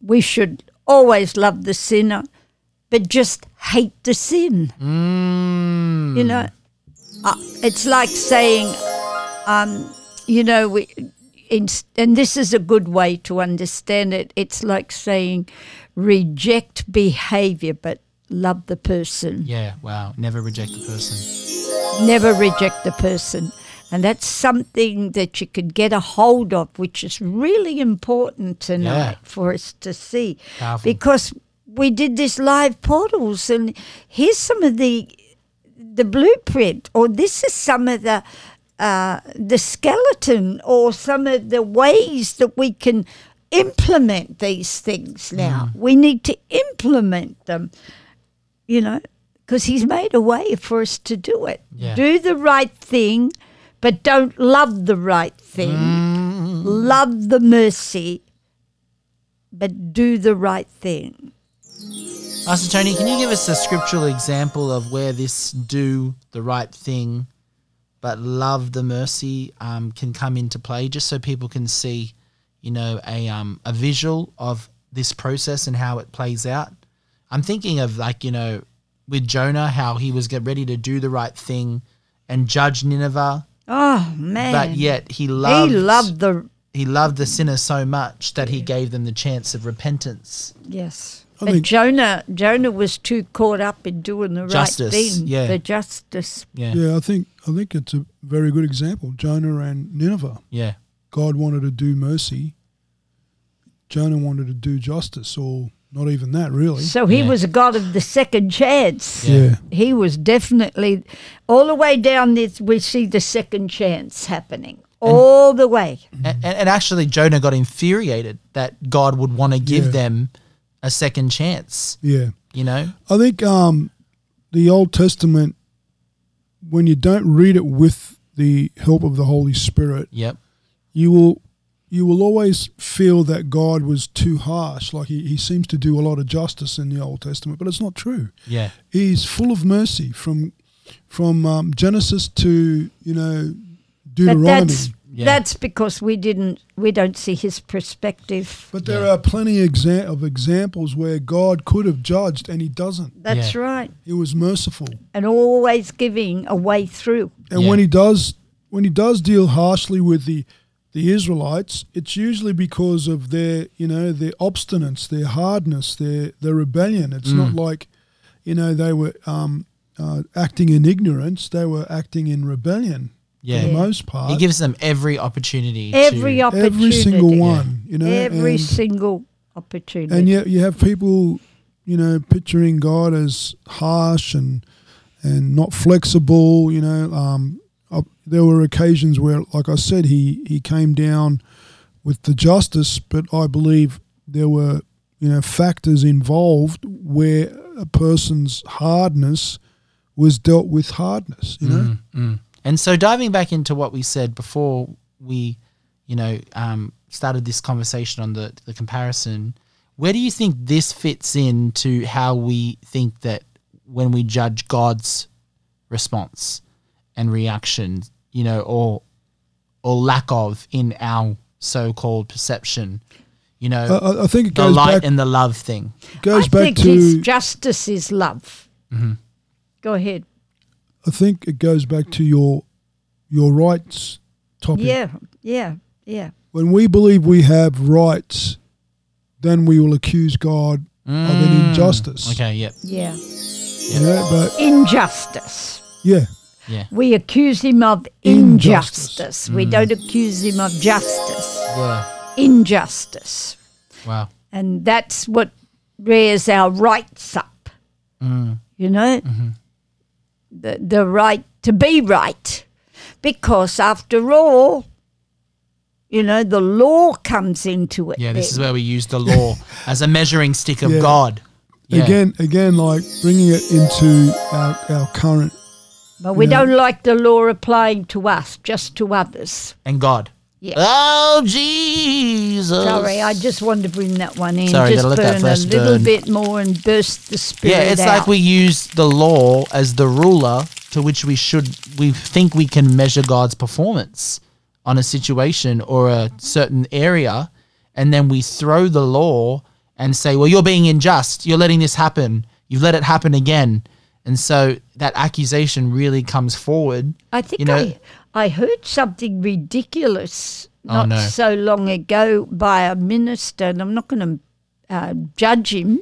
we should always love the sinner, but just hate the sin. Mm. You know, uh, it's like saying, um, you know, we, and this is a good way to understand it. It's like saying, reject behavior, but love the person. Yeah, wow. Never reject the person. Never reject the person. And that's something that you could get a hold of, which is really important tonight Yeah. for us to see. Powerful. Because we did this live portals, and here's some of the the blueprint, or this is some of the uh, the skeleton, or some of the ways that we can implement these things. Now we need to implement them. You know, because He's made a way for us to do it. Yeah. Do the right thing, but don't love the right thing. Love the mercy, but do the right thing. Pastor Tony, can you give us a scriptural example of where this do the right thing, but love the mercy um, can come into play, just so people can see, you know, a um, a visual of this process and how it plays out. I'm thinking of like you know, with Jonah, how he was get ready to do the right thing and judge Nineveh, Oh man! but yet he loved he loved the he loved the sinner so much that he gave them the chance of repentance. yes. I But think- Jonah, Jonah was too caught up in doing the Justice, right thing. yeah. The justice. Yeah, Yeah, I think I think it's a very good example. Jonah and Nineveh. yeah, God wanted to do mercy. Jonah wanted to do justice, or not even that, really. So he Yeah. was a God of the second chance. Yeah. yeah. He was definitely all the way down this. We see the second chance happening all the way. And, and actually, Jonah got infuriated that God would want to give Yeah. them a second chance. Yeah. You know, I think um, the Old Testament, when you don't read it with the help of the Holy Spirit, yep, you will you will always feel that God was too harsh. Like he, he seems to do a lot of justice in the Old Testament, but it's not true. yeah, He's full of mercy from from um, Genesis to you know But Deuteronomy. that's Yeah. that's because we didn't we don't see his perspective. But there Yeah. are plenty exa- of examples where God could have judged and he doesn't. That's Yeah. right. He was merciful. And always giving a way through. And Yeah. when he does when he does deal harshly with the the Israelites, it's usually because of their, you know, their obstinance, their hardness, their their rebellion. It's not like, you know, they were um, uh, acting in ignorance; they were acting in rebellion for yeah. the most part. He gives them every opportunity. Every to, opportunity. every single one, you know, Every and, single opportunity. and yet you have people, you know, picturing God as harsh and and not flexible. You know, um, uh, there were occasions where, like I said, he he came down with the justice, but I believe there were you know factors involved where a person's hardness was dealt with hardness. You know, Mm, mm. And so, diving back into what we said before we, you know, um, started this conversation on the the comparison, where do you think this fits in to how we think that when we judge God's response and reaction, you know, or or lack of in our so-called perception, you know, I- I, I think it the goes light back and the love thing. goes I back think to his justice is love. Mm-hmm. Go ahead. I think it goes back to your your rights topic. Yeah, yeah, yeah. When we believe we have rights, then we will accuse God of an injustice. Mm. Okay, yep, Yeah. You know, but Injustice. yeah, yeah, We accuse him of Injustice. injustice. We don't accuse him of justice. yeah. Injustice. Wow. And that's what rears our rights up. Mm. You know? Mm-hmm. The, the right to be right. Because after all, you know, the law comes into it. Yeah, this is where we use the law as a measuring stick of Yeah. God. Yeah. again, again, like bringing it into our, our current. But we Yeah. don't like the law applying to us, just to others. and God. Yeah. Oh Jesus! Sorry, I just wanted to bring that one in. Sorry, just burn a little burn. bit more and burst the spirit Yeah, it's out. like we use the law as the ruler to which we should we think we can measure God's performance on a situation or a certain area, and then we throw the law and say, "Well, you're being unjust. You're letting this happen. You've let it happen again." And so that accusation really comes forward. I think you know- I, I heard something ridiculous Oh, not no. so long ago by a minister, and I'm not going to uh, judge him,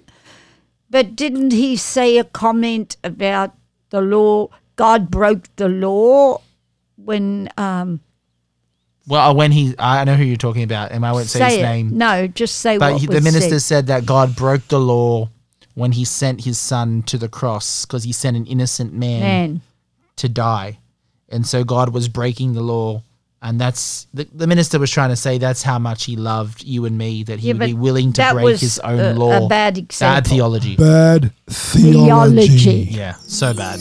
but didn't he say a comment about the law? God broke the law when um, Well, when he, I know who you're talking about, and I won't say, his it. name. No, just say But what he, the minister said. said that God broke the law when he sent his son to the cross because he sent an innocent man, Man. to die. And so God was breaking the law. And that's the, the minister was trying to say that's how much he loved you and me, that he Yeah, would be willing to break his own a- a law. bad example. theology. Bad theology. Theology. Yeah, so bad.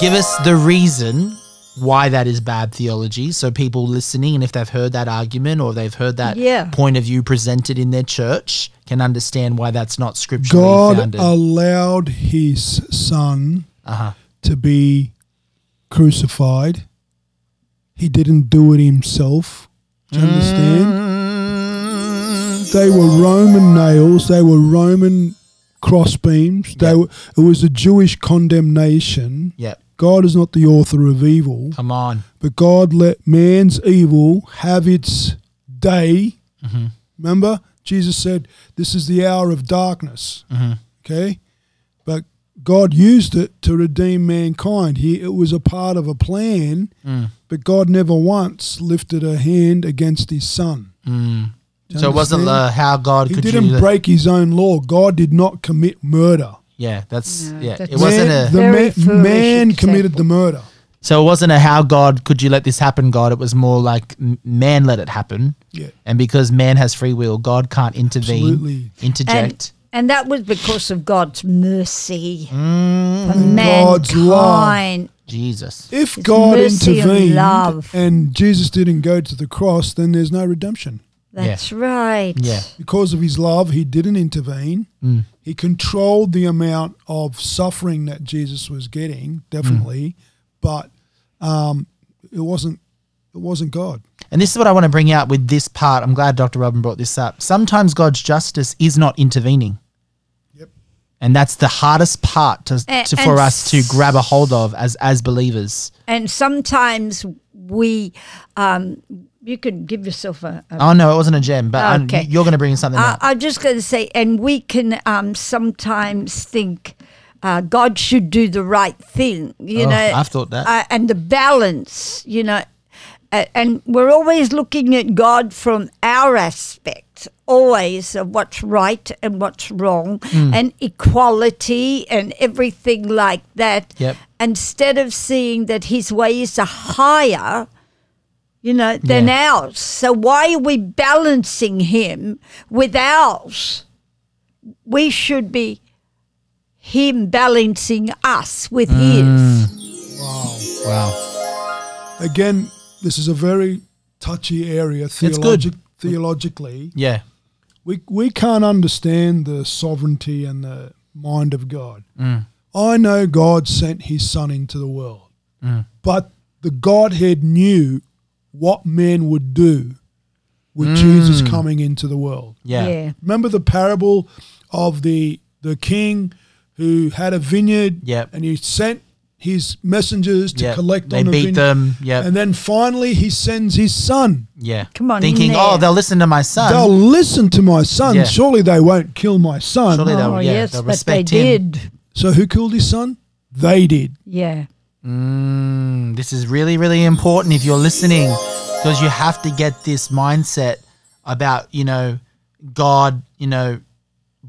Give us the reason why that is bad theology so people listening and if they've heard that argument or they've heard that Yeah. point of view presented in their church can understand why that's not scripturally God founded. allowed his son uh-huh. to be crucified. He didn't do it himself. Do you understand? They were Roman nails. They were Roman crossbeams. They Yep. were, it was a Jewish condemnation. Yep. God is not the author of evil, Come on. but God let man's evil have its day. Mm-hmm. Remember, Jesus said, "This is the hour of darkness." Mm-hmm. Okay, but God used it to redeem mankind. He it was a part of a plan, Mm. but God never once lifted a hand against His Son. Mm. Do you So it wasn't understand? uh, how God He could didn't you break His own law. God did not commit murder. Yeah, that's No, yeah. that's- It wasn't man, a the Very man, man committed the murder. so it wasn't a how God could you let this happen, God. It was more like man let it happen. Yeah, And because man has free will, God can't intervene, absolutely. interject. And that was because of God's mercy Mm, for God's love. mankind. Jesus. If It's God mercy and intervened love. and Jesus didn't go to the cross, then there's no redemption. That's right. Yeah. Because of his love, he didn't intervene. Mm. He controlled the amount of suffering that Jesus was getting, definitely, but um, it wasn't it wasn't God. And this is what I want to bring out with this part. I'm glad Dr. Robin brought this up. Sometimes God's justice is not intervening. And that's the hardest part to, to for us to grab a hold of as as believers. And sometimes we, um, you can give yourself a. a Oh no, it wasn't a gem, but I'm- Okay. you're going to bring something up. I'm just going to say, and we can um, sometimes think uh, God should do the right thing, you Oh, know. I've thought that. Uh, and the balance, you know. Uh, and we're always looking at God from our aspect, always of what's right and what's wrong, Hmm. and equality and everything like that. Yep. Instead of seeing that His ways are higher, you know, than Yeah. ours. So why are we balancing him with ours? We should be him balancing us with Mm. his. Wow. wow. Again, this is a very touchy area good. Theologi- theologically. Yeah. We, we can't understand the sovereignty and the mind of God. Mm. I know God sent his son into the world, Mm. but the Godhead knew what men would do with Jesus Mm. coming into the world. Yeah. Remember the parable of the the king who had a vineyard Yep. and he sent his messengers to Yep. collect They on the beat vineyard. them. Yep. And then finally he sends his son. yeah. Come on, Thinking, oh, they'll listen to my son. They'll listen to my son. Yeah. Surely they won't kill my son. Surely they'll- oh, yeah, yes, they'll but they him. did. So who killed his son? They did. Yeah. Mm, this is really, really important if you're listening because you have to get this mindset about, you know, God, you know,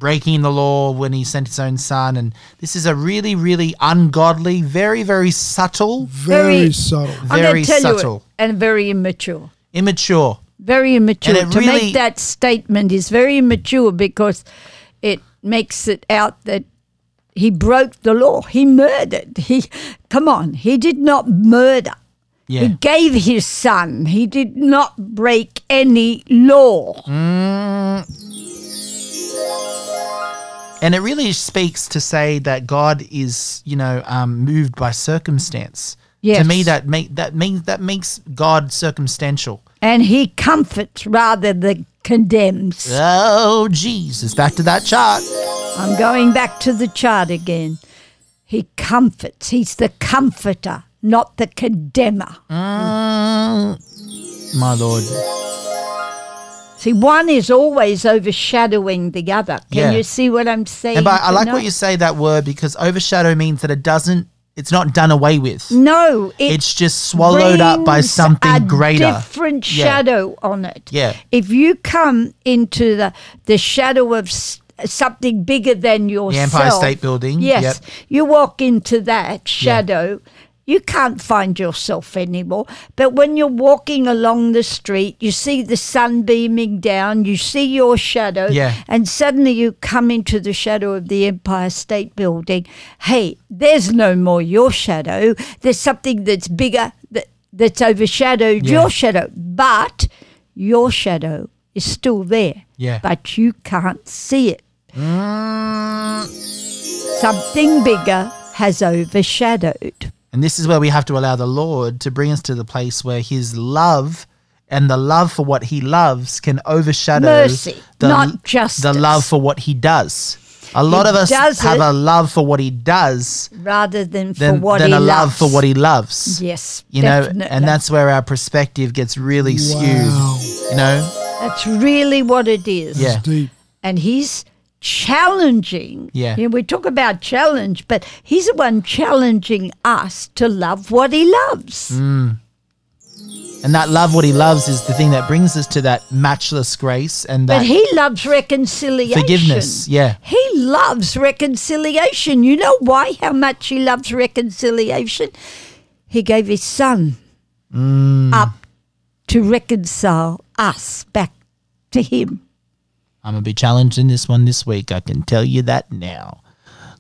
breaking the law when he sent his own son. And this is a really, really ungodly, very, very subtle, Very, Very- subtle. I'm very tell subtle, you, and very immature. immature. Very immature. And it to really- make that statement is very immature because it makes it out that he broke the law. He murdered. He come on, he did not murder. Yeah. He gave his son. He did not break any law. Mm. And it really speaks to say that God is, you know, um, moved by circumstance. Yes. To me, that make that means that makes God circumstantial. And he comforts rather than condemns. Oh, Jesus! Back to that chart. I'm going back to the chart again. He comforts. He's the comforter, not the condemner. Mm, my Lord. See, one is always overshadowing the other. Can Yeah. you see what I'm saying? And but I like what you say that word because overshadow means that it doesn't. It's not done away with. No, it It's just swallowed up by something a greater. different Yeah. shadow on it. Yeah. If you come into the the shadow of something bigger than The yourself. Empire State Building. Yes. Yep. You walk into that shadow, you can't find yourself anymore. But when you're walking along the street, you see the sun beaming down, you see your shadow, Yeah. and suddenly you come into the shadow of the Empire State Building. Hey, there's no more your shadow. There's something that's bigger that, that's overshadowed Yeah. your shadow. But your shadow is still there. Yeah. But you can't see it. Mm. Something bigger has overshadowed. And this is where we have to allow the Lord to bring us to the place where His love and the love for what He loves can overshadow Mercy, the, not justice. the love for what He does. A lot of us have a love for what He does rather than for than, what than he a loves. love for what He loves. Yes, You know, and that's where our perspective gets really skewed. Wow. You know, that's really what it is. Yeah. Deep. and he's challenging. Yeah. You know, we talk about challenge, but he's the one challenging us to love what he loves. Mm. and that love, what He loves, is the thing that brings us to that matchless grace and that But he loves reconciliation. forgiveness. Yeah, He loves reconciliation. You know why? How much he loves reconciliation? He gave his son Mm. up to reconcile us back to him. I'm gonna be challenged in this one this week. I can tell you that now,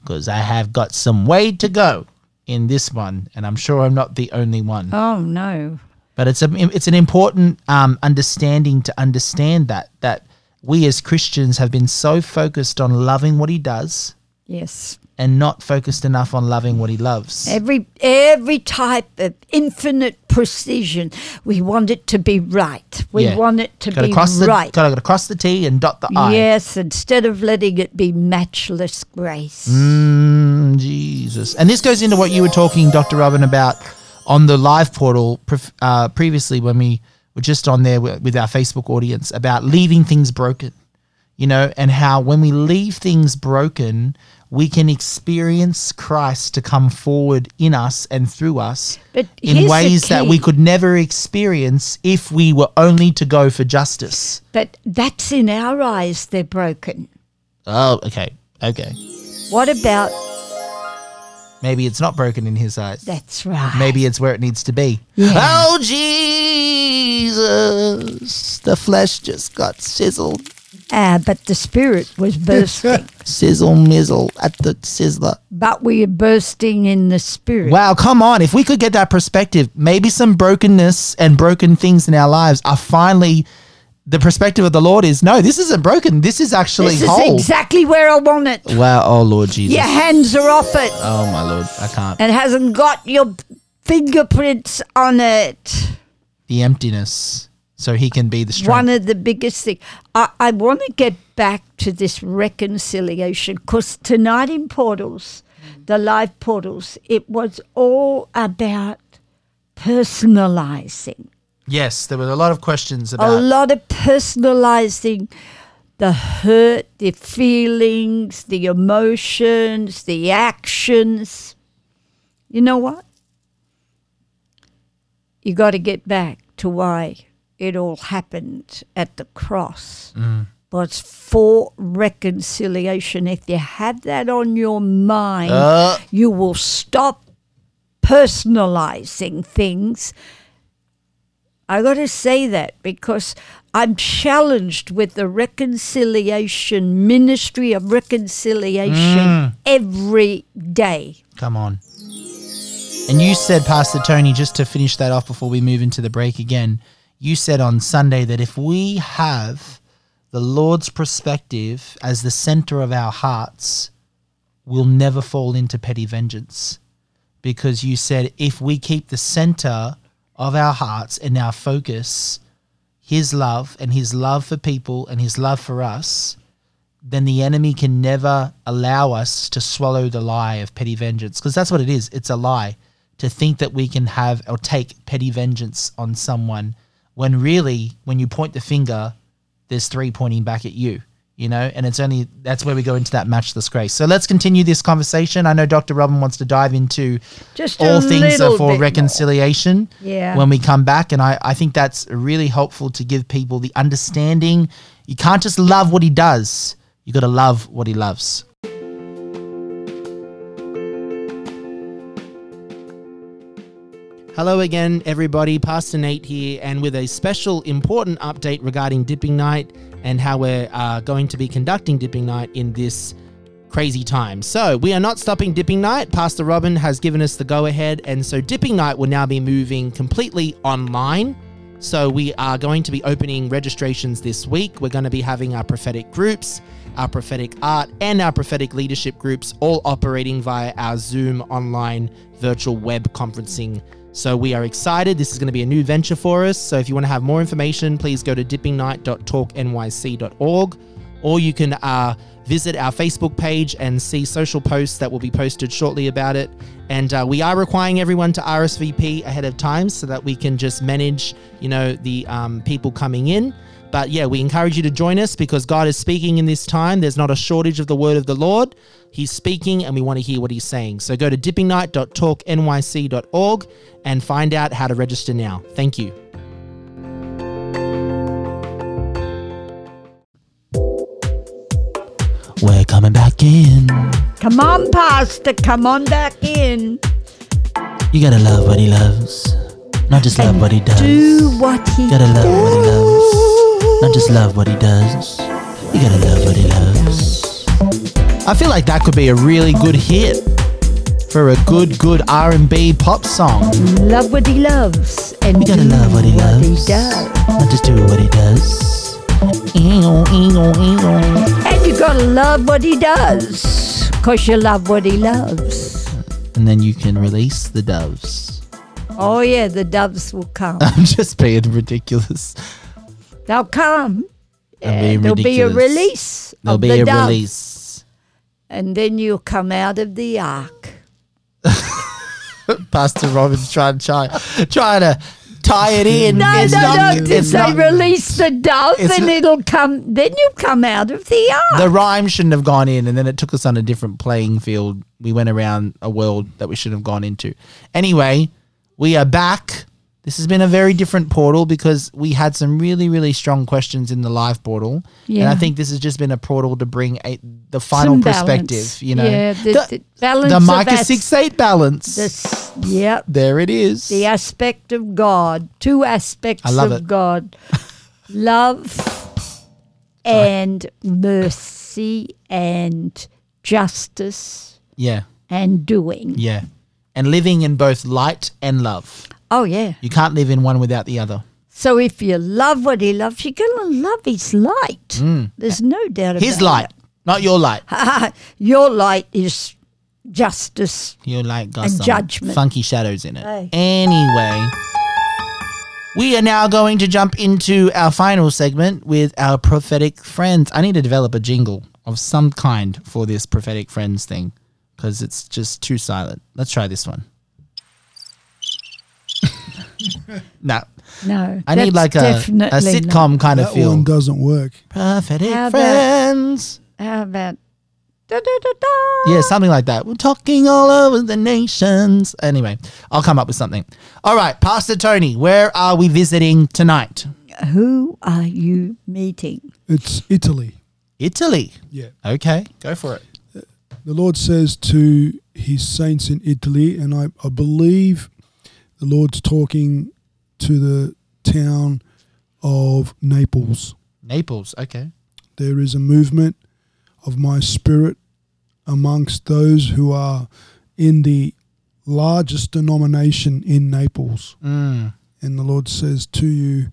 because I have got some way to go in this one, and I'm sure I'm not the only one. Oh no. But it's a it's an important um, understanding to understand that that we as Christians have been so focused on loving what He does Yes. And not focused enough on loving what He loves. Every every type of infinite precision, we want it to be right. We Yeah. want it to Got to be cross right. got to cross the T and dot the I. Yes, instead of letting it be matchless grace. Mm, Jesus. And this goes into what you were talking, Dr. Robin, about on the live portal uh, previously when we were just on there with our Facebook audience about leaving things broken, you know, and how when we leave things broken, we can experience Christ to come forward in us and through us But in ways that we could never experience if we were only to go for justice. But that's in our eyes they're broken. Oh, okay. Okay. What about Maybe it's not broken in his eyes. that's right. Maybe it's where it needs to be. Yeah. Oh, Jesus. The flesh just got sizzled. Ah, but the spirit was bursting. Sizzle mizzle at the sizzler. but we are bursting in the spirit. Wow, come on. If we could get that perspective, maybe some brokenness and broken things in our lives are finally the perspective of the Lord is no, this isn't broken. This is actually this whole. is exactly where I want it. wow. Oh, Lord Jesus. Your hands are off it. Oh, my Lord. I can't. It hasn't got your fingerprints on it. The emptiness. So he can be the strength. One of the biggest things. I, I want to get back to this reconciliation because tonight in Portals, mm. the live Portals, it was all about personalizing. yes, there were a lot of questions about. A lot of personalizing the hurt, the feelings, the emotions, the actions. You know what? You got to get back to why it all happened at the cross. Was for reconciliation. If you have that on your mind, Uh. you will stop personalizing things I got to say that because I'm challenged with the reconciliation ministry of reconciliation every day. Come on. And you said, Pastor Tony, just to finish that off before we move into the break again, you said on Sunday that if we have the Lord's perspective as the center of our hearts, we'll never fall into petty vengeance. Because you said if we keep the center of our hearts and our focus, His love and His love for people and His love for us, then the enemy can never allow us to swallow the lie of petty vengeance. Because that's what it is. It's a lie. To think that we can have or take petty vengeance on someone when really when you point the finger there's three pointing back at you you know and it's only that's where we go into that matchless grace so let's continue this conversation i know dr robin wants to dive into Just all things for more. reconciliation Yeah. when we come back and I, I think that's really helpful to give people the understanding you can't just love what he does You got to love what he loves. Hello again, everybody. Pastor Nate here, and with a special important update regarding Dipping Night and how we're uh, going to be conducting Dipping Night in this crazy time. So, we are not stopping Dipping Night. Pastor Robin has given us the go ahead, and so Dipping Night will now be moving completely online. So, we are going to be opening registrations this week. We're going to be having our prophetic groups, our prophetic art, and our prophetic leadership groups all operating via our Zoom online virtual web conferencing so we are excited. This is going to be a new venture for us. So if you want to have more information, please go to dippingnight.torquenyc.org or you can uh, visit our Facebook page and see social posts that will be posted shortly about it. And uh, we are requiring everyone to RSVP ahead of time so that we can just manage, you know, the um, people coming in. But yeah, we encourage you to join us because God is speaking in this time. There's not a shortage of the word of the Lord. He's speaking and we want to hear what he's saying. So go to dippingnight.torquenyc.org and find out how to register now. Thank you. We're coming back in. Come on, Pastor, come on back in. You gotta love what he loves. Not just love what he does. Do what he gotta love what he loves. Not just love what he does. You gotta love what he loves. I feel like that could be a really good hit for a good, good R&B pop song. Love what he loves and We gotta love what he loves. he does. Not just do what he does. Ew, ew, ew. And you gotta love what he does. Cause you love what he loves. And then you can release the doves. Oh yeah, the doves will come. I'm just being ridiculous. They'll come. I'm being There'll be a release. There'll of be the a dove, release. And then you'll come out of the ark. Pastor Robin's trying to try, trying to tie it in. No, it's no, not, no. If they release the dove, then it'll come. Then you'll come out of the ark. the rhyme shouldn't have gone in, and then it took us on a different playing field. We went around a world that we shouldn't have gone into. Anyway, we are back. This has been a very different portal because we had some really, really strong questions in the live portal, and I think this has just been a portal to bring a, the final Some perspective. balance. You know, yeah, the, the, the balance the Micah six eight balance. This, yep. there it is. the aspect of God, two aspects of it. God love and mercy and justice yeah, and doing. yeah, and living in both light and love. Oh, yeah. You can't live in one without the other. So if you love what he loves, you're going to love his light. Mm. There's no doubt about it. His light, not your light. Your light is justice. Your light got And some judgment. funky shadows in it. Hey. Anyway, we are now going to jump into our final segment with our prophetic friends. I need to develop a jingle of some kind for this prophetic friends thing because it's just too silent. Let's try this one. no, No. I need like a, a sitcom not. kind of feel. That one doesn't work. prophetic How about- friends. How about. Da, da, da, da. Yeah, something like that. We're talking all over the nations. Anyway, I'll come up with something. All right, Pastor Tony, where are we visiting tonight? Who are you meeting? It's Italy. Italy. Yeah. Okay, go for it. The Lord says to his saints in Italy, and I, I believe the Lord's talking to the town of Naples. Naples. Okay. There is a movement of my spirit amongst those who are in the largest denomination in Naples. Mm. And the Lord says to you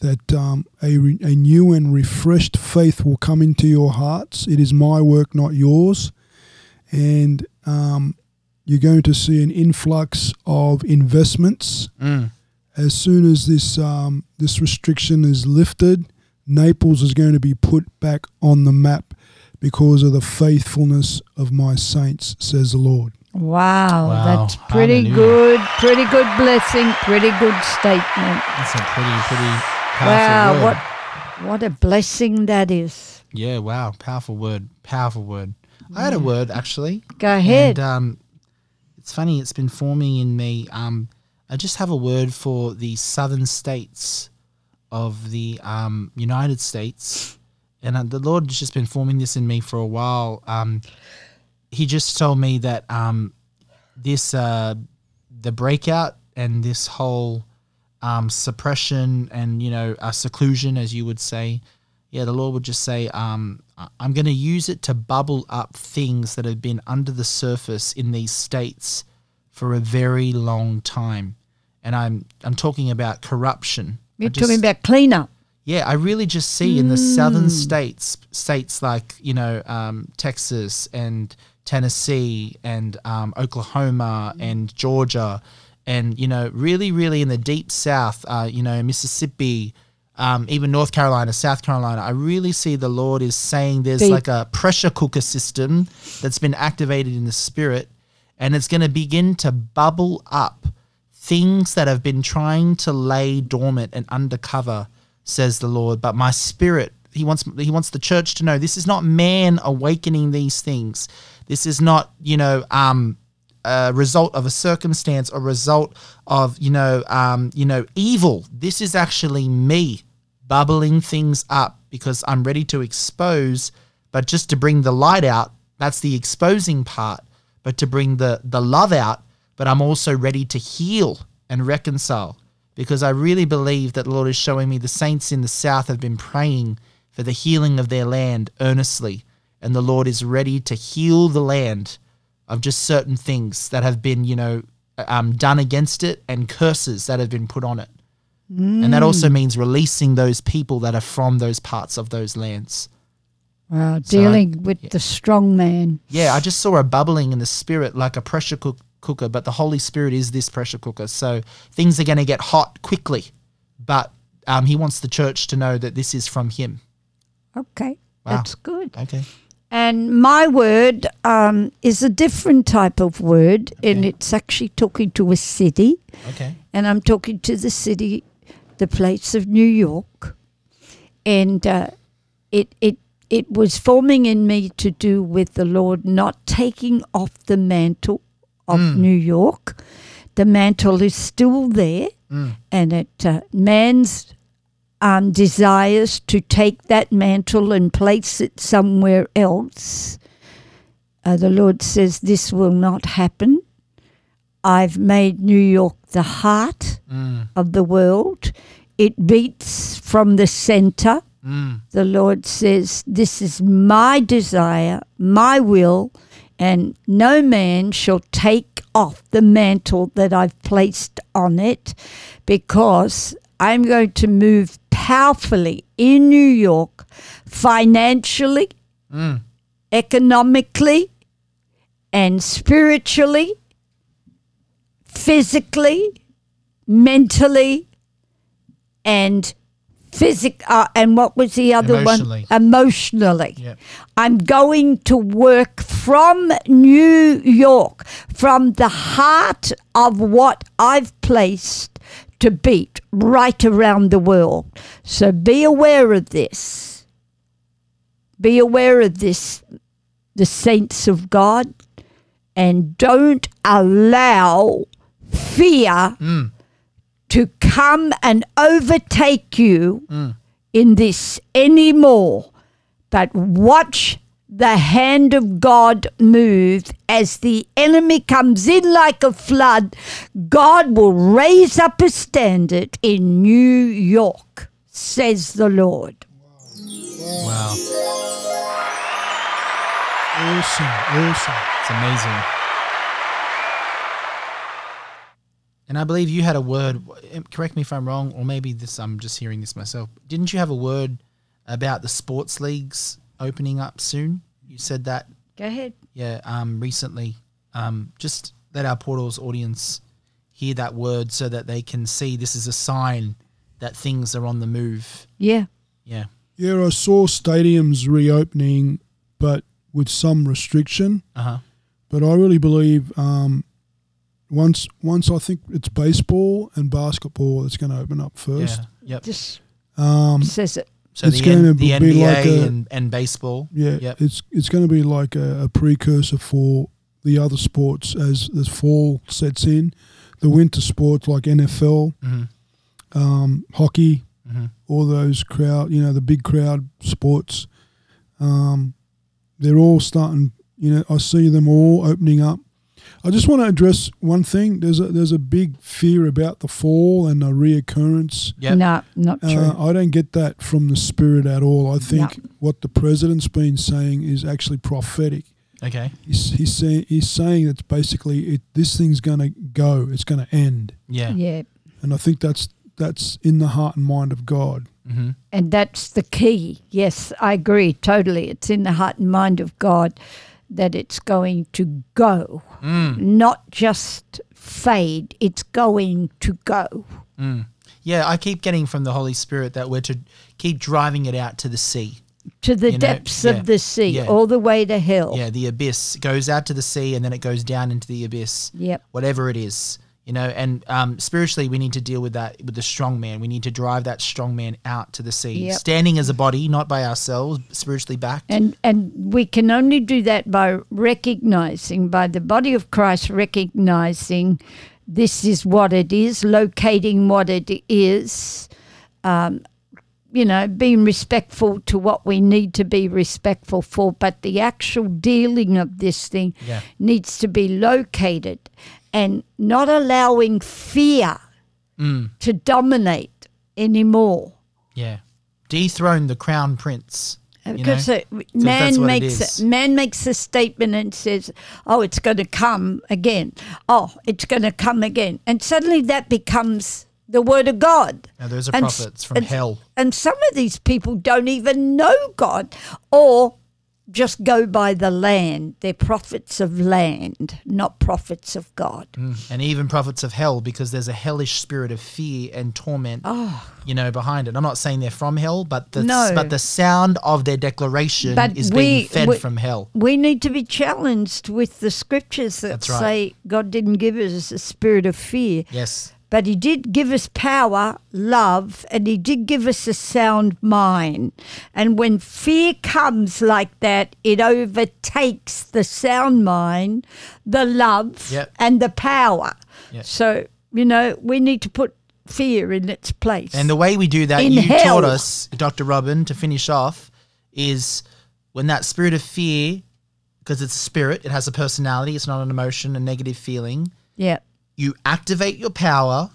that um, a, re- a new and refreshed faith will come into your hearts. It is my work, not yours. And um, you're going to see an influx of investments. Mm. As soon as this, um, this restriction is lifted, Naples is going to be put back on the map because of the faithfulness of my saints, says the Lord. Wow, Wow, that's pretty hallelujah. good. Pretty good blessing. Pretty good statement. That's a pretty, pretty powerful Wow, word. what what a blessing that is. Yeah, wow. Powerful word. Powerful word. I had a word actually. Go ahead. And um, it's funny, it's been forming in me. Um, I just have a word for the southern states of the um, United States and uh, the Lord has just been forming this in me for a while. Um, he just told me that um, this uh, the breakout and this whole um, suppression and you know uh, seclusion, as you would say, yeah, the Lord would just say, um, I'm going to use it to bubble up things that have been under the surface in these states for a very long time, and I'm I'm talking about corruption. You're just- talking about cleanup. yeah, I really just see in the southern states, states like you know um, Texas and Tennessee and um, Oklahoma and Georgia, and you know really, really in the deep south, uh, you know Mississippi, um, even North Carolina, South Carolina. I really see the Lord is saying there's like a pressure cooker system that's been activated in the spirit, and it's going to begin to bubble up things that have been trying to lay dormant and undercover says the lord but my spirit he wants he wants the church to know this is not man awakening these things this is not you know um a result of a circumstance or result of you know um you know evil. This is actually me bubbling things up because i'm ready to expose. But just to bring the light out that's the exposing part. But to bring the the love out but i'm also ready to heal and reconcile. Because i really believe that the lord is showing me the saints in the south have been praying for the healing of their land earnestly. And the lord is ready to heal the land of just certain things that have been you know um, done against it and curses that have been put on it and that also means releasing those people that are from those parts of those lands Wow, So dealing with the strong man. yeah, I just saw a bubbling in the spirit like a pressure cook- cooker, but the Holy Spirit is this pressure cooker. So things are going to get hot quickly, but um, He wants the church to know that this is from Him. Okay, Wow. that's good. Okay. And my word um, is a different type of word, and it's actually talking to a city. Okay. and I'm talking to the city, the place of New York, and uh, it it it was forming in me to do with the Lord not taking off the mantle of New York. The mantle is still there, and it uh, man's um, desires to take that mantle and place it somewhere else. Uh, the Lord says this will not happen. I've made New York the heart Mm. of the world. It beats from the center. Mm. The Lord says, This is my desire, my will, and no man shall take off the mantle that I've placed on it because I'm going to move powerfully in New York financially, Mm. economically, and spiritually, physically, mentally, and physic. Uh, and what was the other Emotionally. one? Emotionally. Yep. I'm going to work from New York, from the heart of what I've placed to beat right around the world. So be aware of this. Be aware of this, the saints of God, and don't allow fear Mm. to come and overtake you Mm. in this anymore. But watch the hand of God move as the enemy comes in like a flood. God will raise up a standard in New York, says the Lord. Wow. Awesome, awesome. It's amazing. And I believe you had a word. Eh, correct me if I'm wrong, or maybe this. I'm just hearing this myself. Didn't you have a word about the sports leagues opening up soon? You said that, Go ahead. yeah, um, recently. Um, just let our portals audience hear that word so that they can see this is a sign that things are on the move. Yeah. Yeah. Yeah, I saw stadiums reopening, but with some restriction. Uh huh. But I really believe um, once once I think it's baseball and basketball that's going to open up first. Yeah. Yep. Just Um, says it. So It's the, gonna the be NBA like a- and, and baseball. yeah, Yep. it's it's going to be like a, a precursor for the other sports as the fall sets in. The winter sports like NFL, Mhm. um, hockey, Mhm. all those crowd, you know, the big crowd sports. Um, they're all starting. You know, I see them all opening up. I just want to address one thing. There's a there's a big fear about the fall and the reoccurrence. Yep. No, not true. Uh, I don't get that from the spirit at all. I think No. what the president's been saying is actually prophetic. Okay. He's he's saying he's saying that basically it, this thing's going to go. It's going to end, Yeah. yeah. and I think that's that's in the heart and mind of God. Mm-hmm. And that's the key. Yes, I agree totally. It's in the heart and mind of God that it's going to go, Mm. not just fade. It's going to go. Mm. Yeah, I keep getting from the Holy Spirit that we're to keep driving it out to the sea. To the You know, depths yeah, of the sea, yeah. all the way to hell. Yeah, the abyss goes out to the sea and then it goes down into the abyss. Yep. Whatever it is, you know. And um, spiritually, we need to deal with that with the strong man. We need to drive that strong man out to the sea, Yep. standing as a body, not by ourselves, spiritually backed. And and we can only do that by recognizing, by the body of Christ recognizing this is what it is, locating what it is, um, you know, being respectful to what we need to be respectful for, but the actual dealing of this thing Yeah. needs to be located and not allowing fear Mm, to dominate anymore. yeah. Dethrone the crown prince. You know? Because uh, man it makes a, man makes a statement and says, "Oh, it's going to come again. Oh, it's going to come again," and suddenly that becomes the word of God. Now, those are And prophets from and- hell. And some of these people don't even know God, or just go by the land. They're prophets of land, not prophets of God. Mm. And even prophets of hell, because there's a hellish spirit of fear and torment, you know, behind it. I'm not saying they're from hell, but the Oh. No. but the sound of their declaration But is we- being fed we- from hell. We need to be challenged with the scriptures that right. say God didn't give us a spirit of fear, Yes. But he did give us power, love, and he did give us a sound mind. And when fear comes like that, it overtakes the sound mind, the love, Yep. and the power. Yep. So, you know, we need to put fear in its place. And the way we do that, In you hell. taught us, Dr. Robin, to finish off, is when that spirit of fear, because it's a spirit, it has a personality, it's not an emotion, a negative feeling. yeah. You activate your power,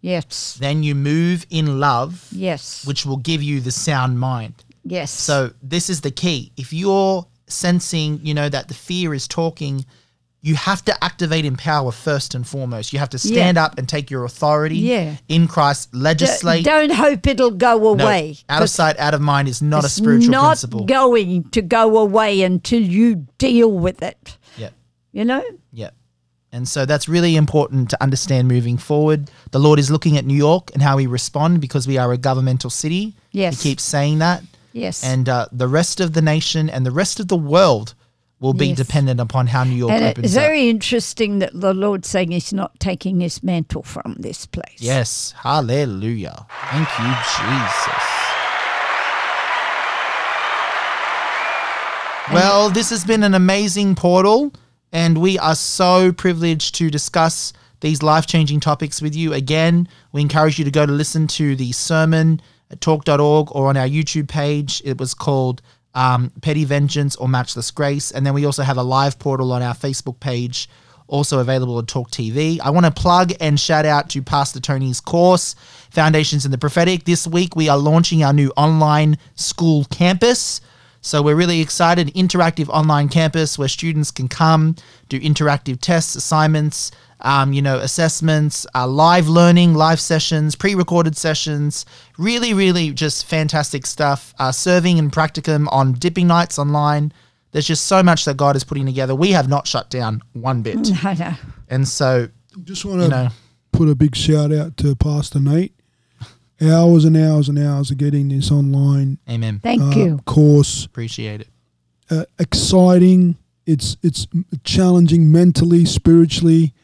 Yes. then you move in love, Yes. which will give you the sound mind. yes. So this is the key. If you're sensing, you know, that the fear is talking, you have to activate in power first and foremost. You have to stand up and take your authority Yeah. in Christ, D- legislate. don't hope it'll go No, away. out of sight, out of mind is not a spiritual not principle. Not going to go away until you deal with it. yeah, You know? And so that's really important to understand moving forward. The Lord is looking at New York and how we respond because we are a governmental city. Yes. He keeps saying that. Yes. And uh, the rest of the nation and the rest of the world will be Yes. dependent upon how New York and opens it's up. very interesting that the Lord's saying He's not taking His mantle from this place. Yes. Hallelujah. Thank you, Jesus. Well, this has been an amazing portal, and we are so privileged to discuss these life changing topics with you. Again, we encourage you to go to listen to the sermon at torque.org or on our YouTube page. It was called um, Petty Vengeance or Matchless Grace. And then we also have a live portal on our Facebook page also available at Torque TV. I want to plug and shout out to Pastor Tony's course, Foundations in the Prophetic. This week we are launching our new online school campus. So we're really excited. Interactive online campus where students can come, do interactive tests, assignments, um, you know, assessments, uh, live learning, live sessions, pre-recorded sessions. Really, really just fantastic stuff. Uh, serving and practicum on dipping nights online. There's just so much that God is putting together. We have not shut down one bit. I know. And so, Just want to you know, put a big shout out to Pastor Nate. Hours and hours and hours of getting this online amen. Thank uh, you. course. Appreciate it. Uh, exciting. It's it's challenging mentally, spiritually.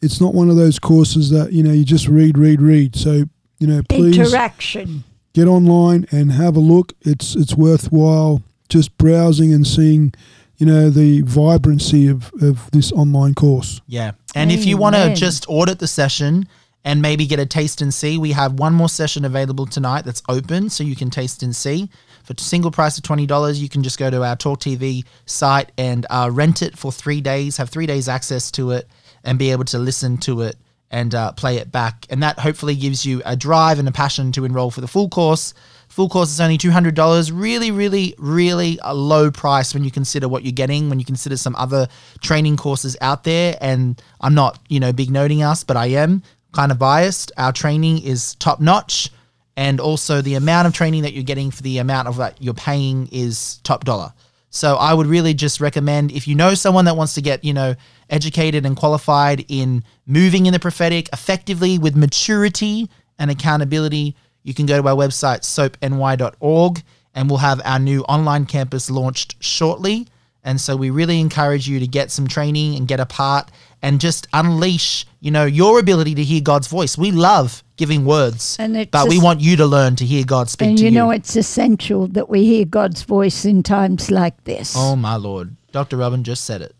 It's not one of those courses that you know you just read, read, read. So you know, please Interaction. get online and have a look. It's it's worthwhile just browsing and seeing, you know, the vibrancy of, of this online course. Yeah. And if you want to just audit the session and maybe get a taste and see. We have one more session available tonight that's open, so you can taste and see. For a single price of twenty dollars, you can just go to our Torque TV site and uh, rent it for three days. Have three days access to it and be able to listen to it and uh, play it back. And that hopefully gives you a drive and a passion to enroll for the full course. Full course is only $200. Really, really, really a low price when you consider what you're getting, when you consider some other training courses out there. And I'm not, you know, big noting us, but I am kind of biased. Our training is top notch. And also the amount of training that you're getting for the amount of that you're paying is top dollar. So I would really just recommend if you know someone that wants to get, you know, educated and qualified in moving in the prophetic effectively with maturity and accountability, you can go to our website soapny.org and we'll have our new online campus launched shortly. And so we really encourage you to get some training and get a part and just unleash, you know, your ability to hear God's voice. We love giving words, And it's but we want you to learn to hear God speak And to you you. know, it's essential that we hear God's voice in times like this. Oh my lord. Dr. Robin just said it.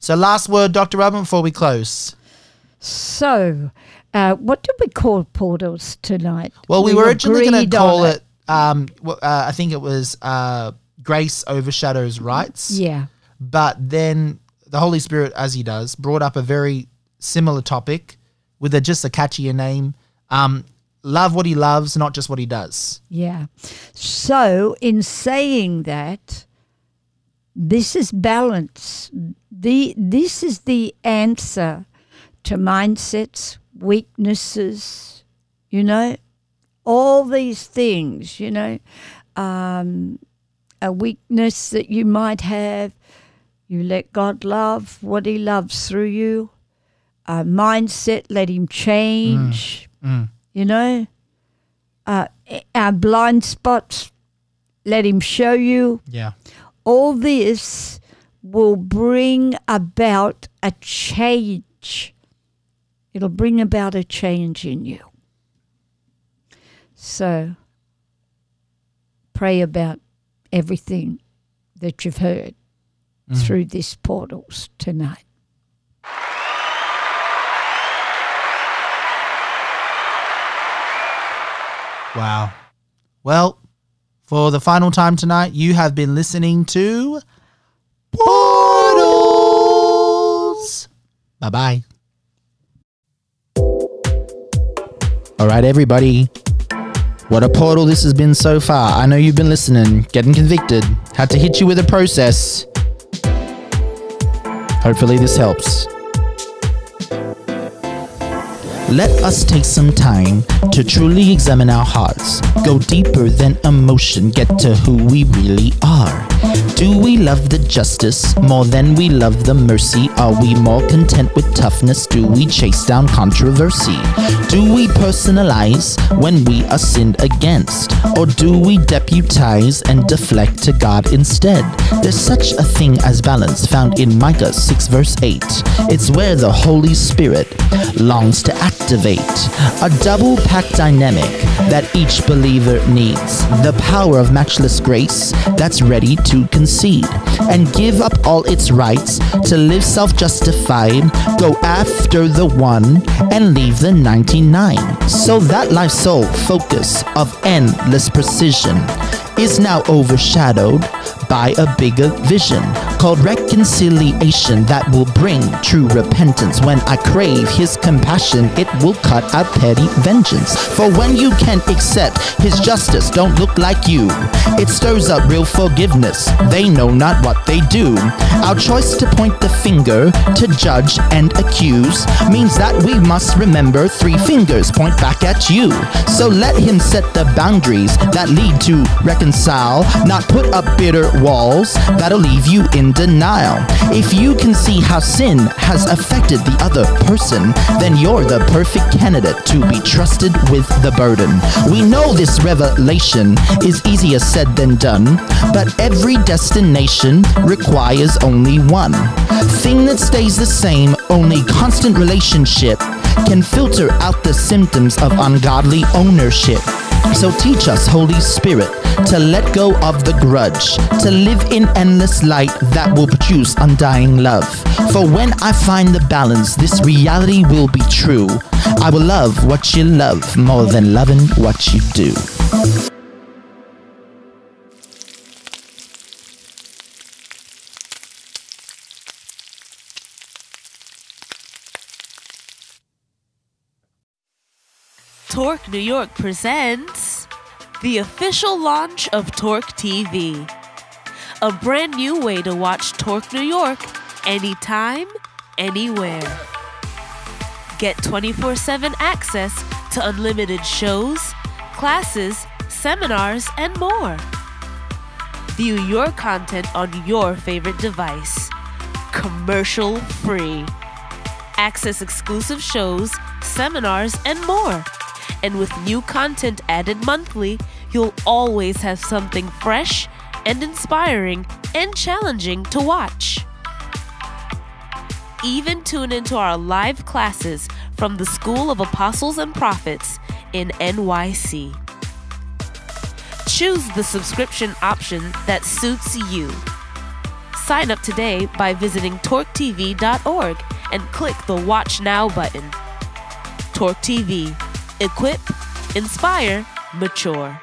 So last word, Dr. Robin, before we close. So, uh, what did we call portals tonight? Well, we, were originally going to call on it, um, uh, I think it was uh, Grace Overshadows Rights. Yeah. But then the Holy Spirit, as he does, brought up a very similar topic with a, just a catchier name. Um, love what he loves, not just what he does. Yeah. So, in saying that, this is balance. The this is the answer to mindsets, weaknesses, you know, all these things, you know, um, a weakness that you might have, you let God love what He loves through you. A mindset, let Him change. You know, uh, our blind spots, let Him show you. Yeah. All this will bring about a change. It'll bring about a change in you. So, pray about everything that you've heard Mm. through these portals tonight. Wow. Well, for the final time tonight, you have been listening to Portals. Bye bye. All right, everybody. What a portal this has been so far. I know you've been listening, getting convicted, had to hit you with a process. Hopefully, this helps. Let us take some time to truly examine our hearts, go deeper than emotion, get to who we really are. Do we love the justice more than we love the mercy? Are we more content with toughness? Do we chase down controversy? Do we personalize when we are sinned against? Or do we deputize and deflect to God instead? There's such a thing as balance found in Micah 6 verse 8. It's where the Holy Spirit longs to activate a double pack dynamic that each believer needs. The power of matchless grace that's ready to concede and give up all its rights to live self justified, go after the one and leave the 99. So that life's sole focus of endless precision is now overshadowed by a bigger vision called reconciliation that will bring true repentance. When I crave His compassion, it will cut out petty vengeance. For when you can't accept His justice, don't look like you. It stirs up real forgiveness. They know not what they do. Our choice to point the finger, to judge and accuse, means that we must remember three fingers point back at you. So let Him set the boundaries that lead to reconcile, not put up bitter walls that'll leave you in denial. If you can see how sin has affected the other person, then you're the perfect candidate to be trusted with the burden. We know this revelation is easier said than done, but every destination requires only one thing that stays the same, only constant relationship can filter out the symptoms of ungodly ownership. So teach us, Holy Spirit, to let go of the grudge, to live in endless light that will produce undying love. For when I find the balance, this reality will be true. I will love what you love more than loving what you do. Torque New York presents the official launch of Torque TV. A brand new way to watch Torque New York anytime, anywhere. Get 24 7 access to unlimited shows, classes, seminars, and more. View your content on your favorite device, commercial free. Access exclusive shows, seminars, and more. And with new content added monthly, you'll always have something fresh and inspiring and challenging to watch. Even tune into our live classes from the School of Apostles and Prophets in NYC. Choose the subscription option that suits you. Sign up today by visiting torquetv.org and click the Watch Now button. Torque TV Equip, Inspire, Mature.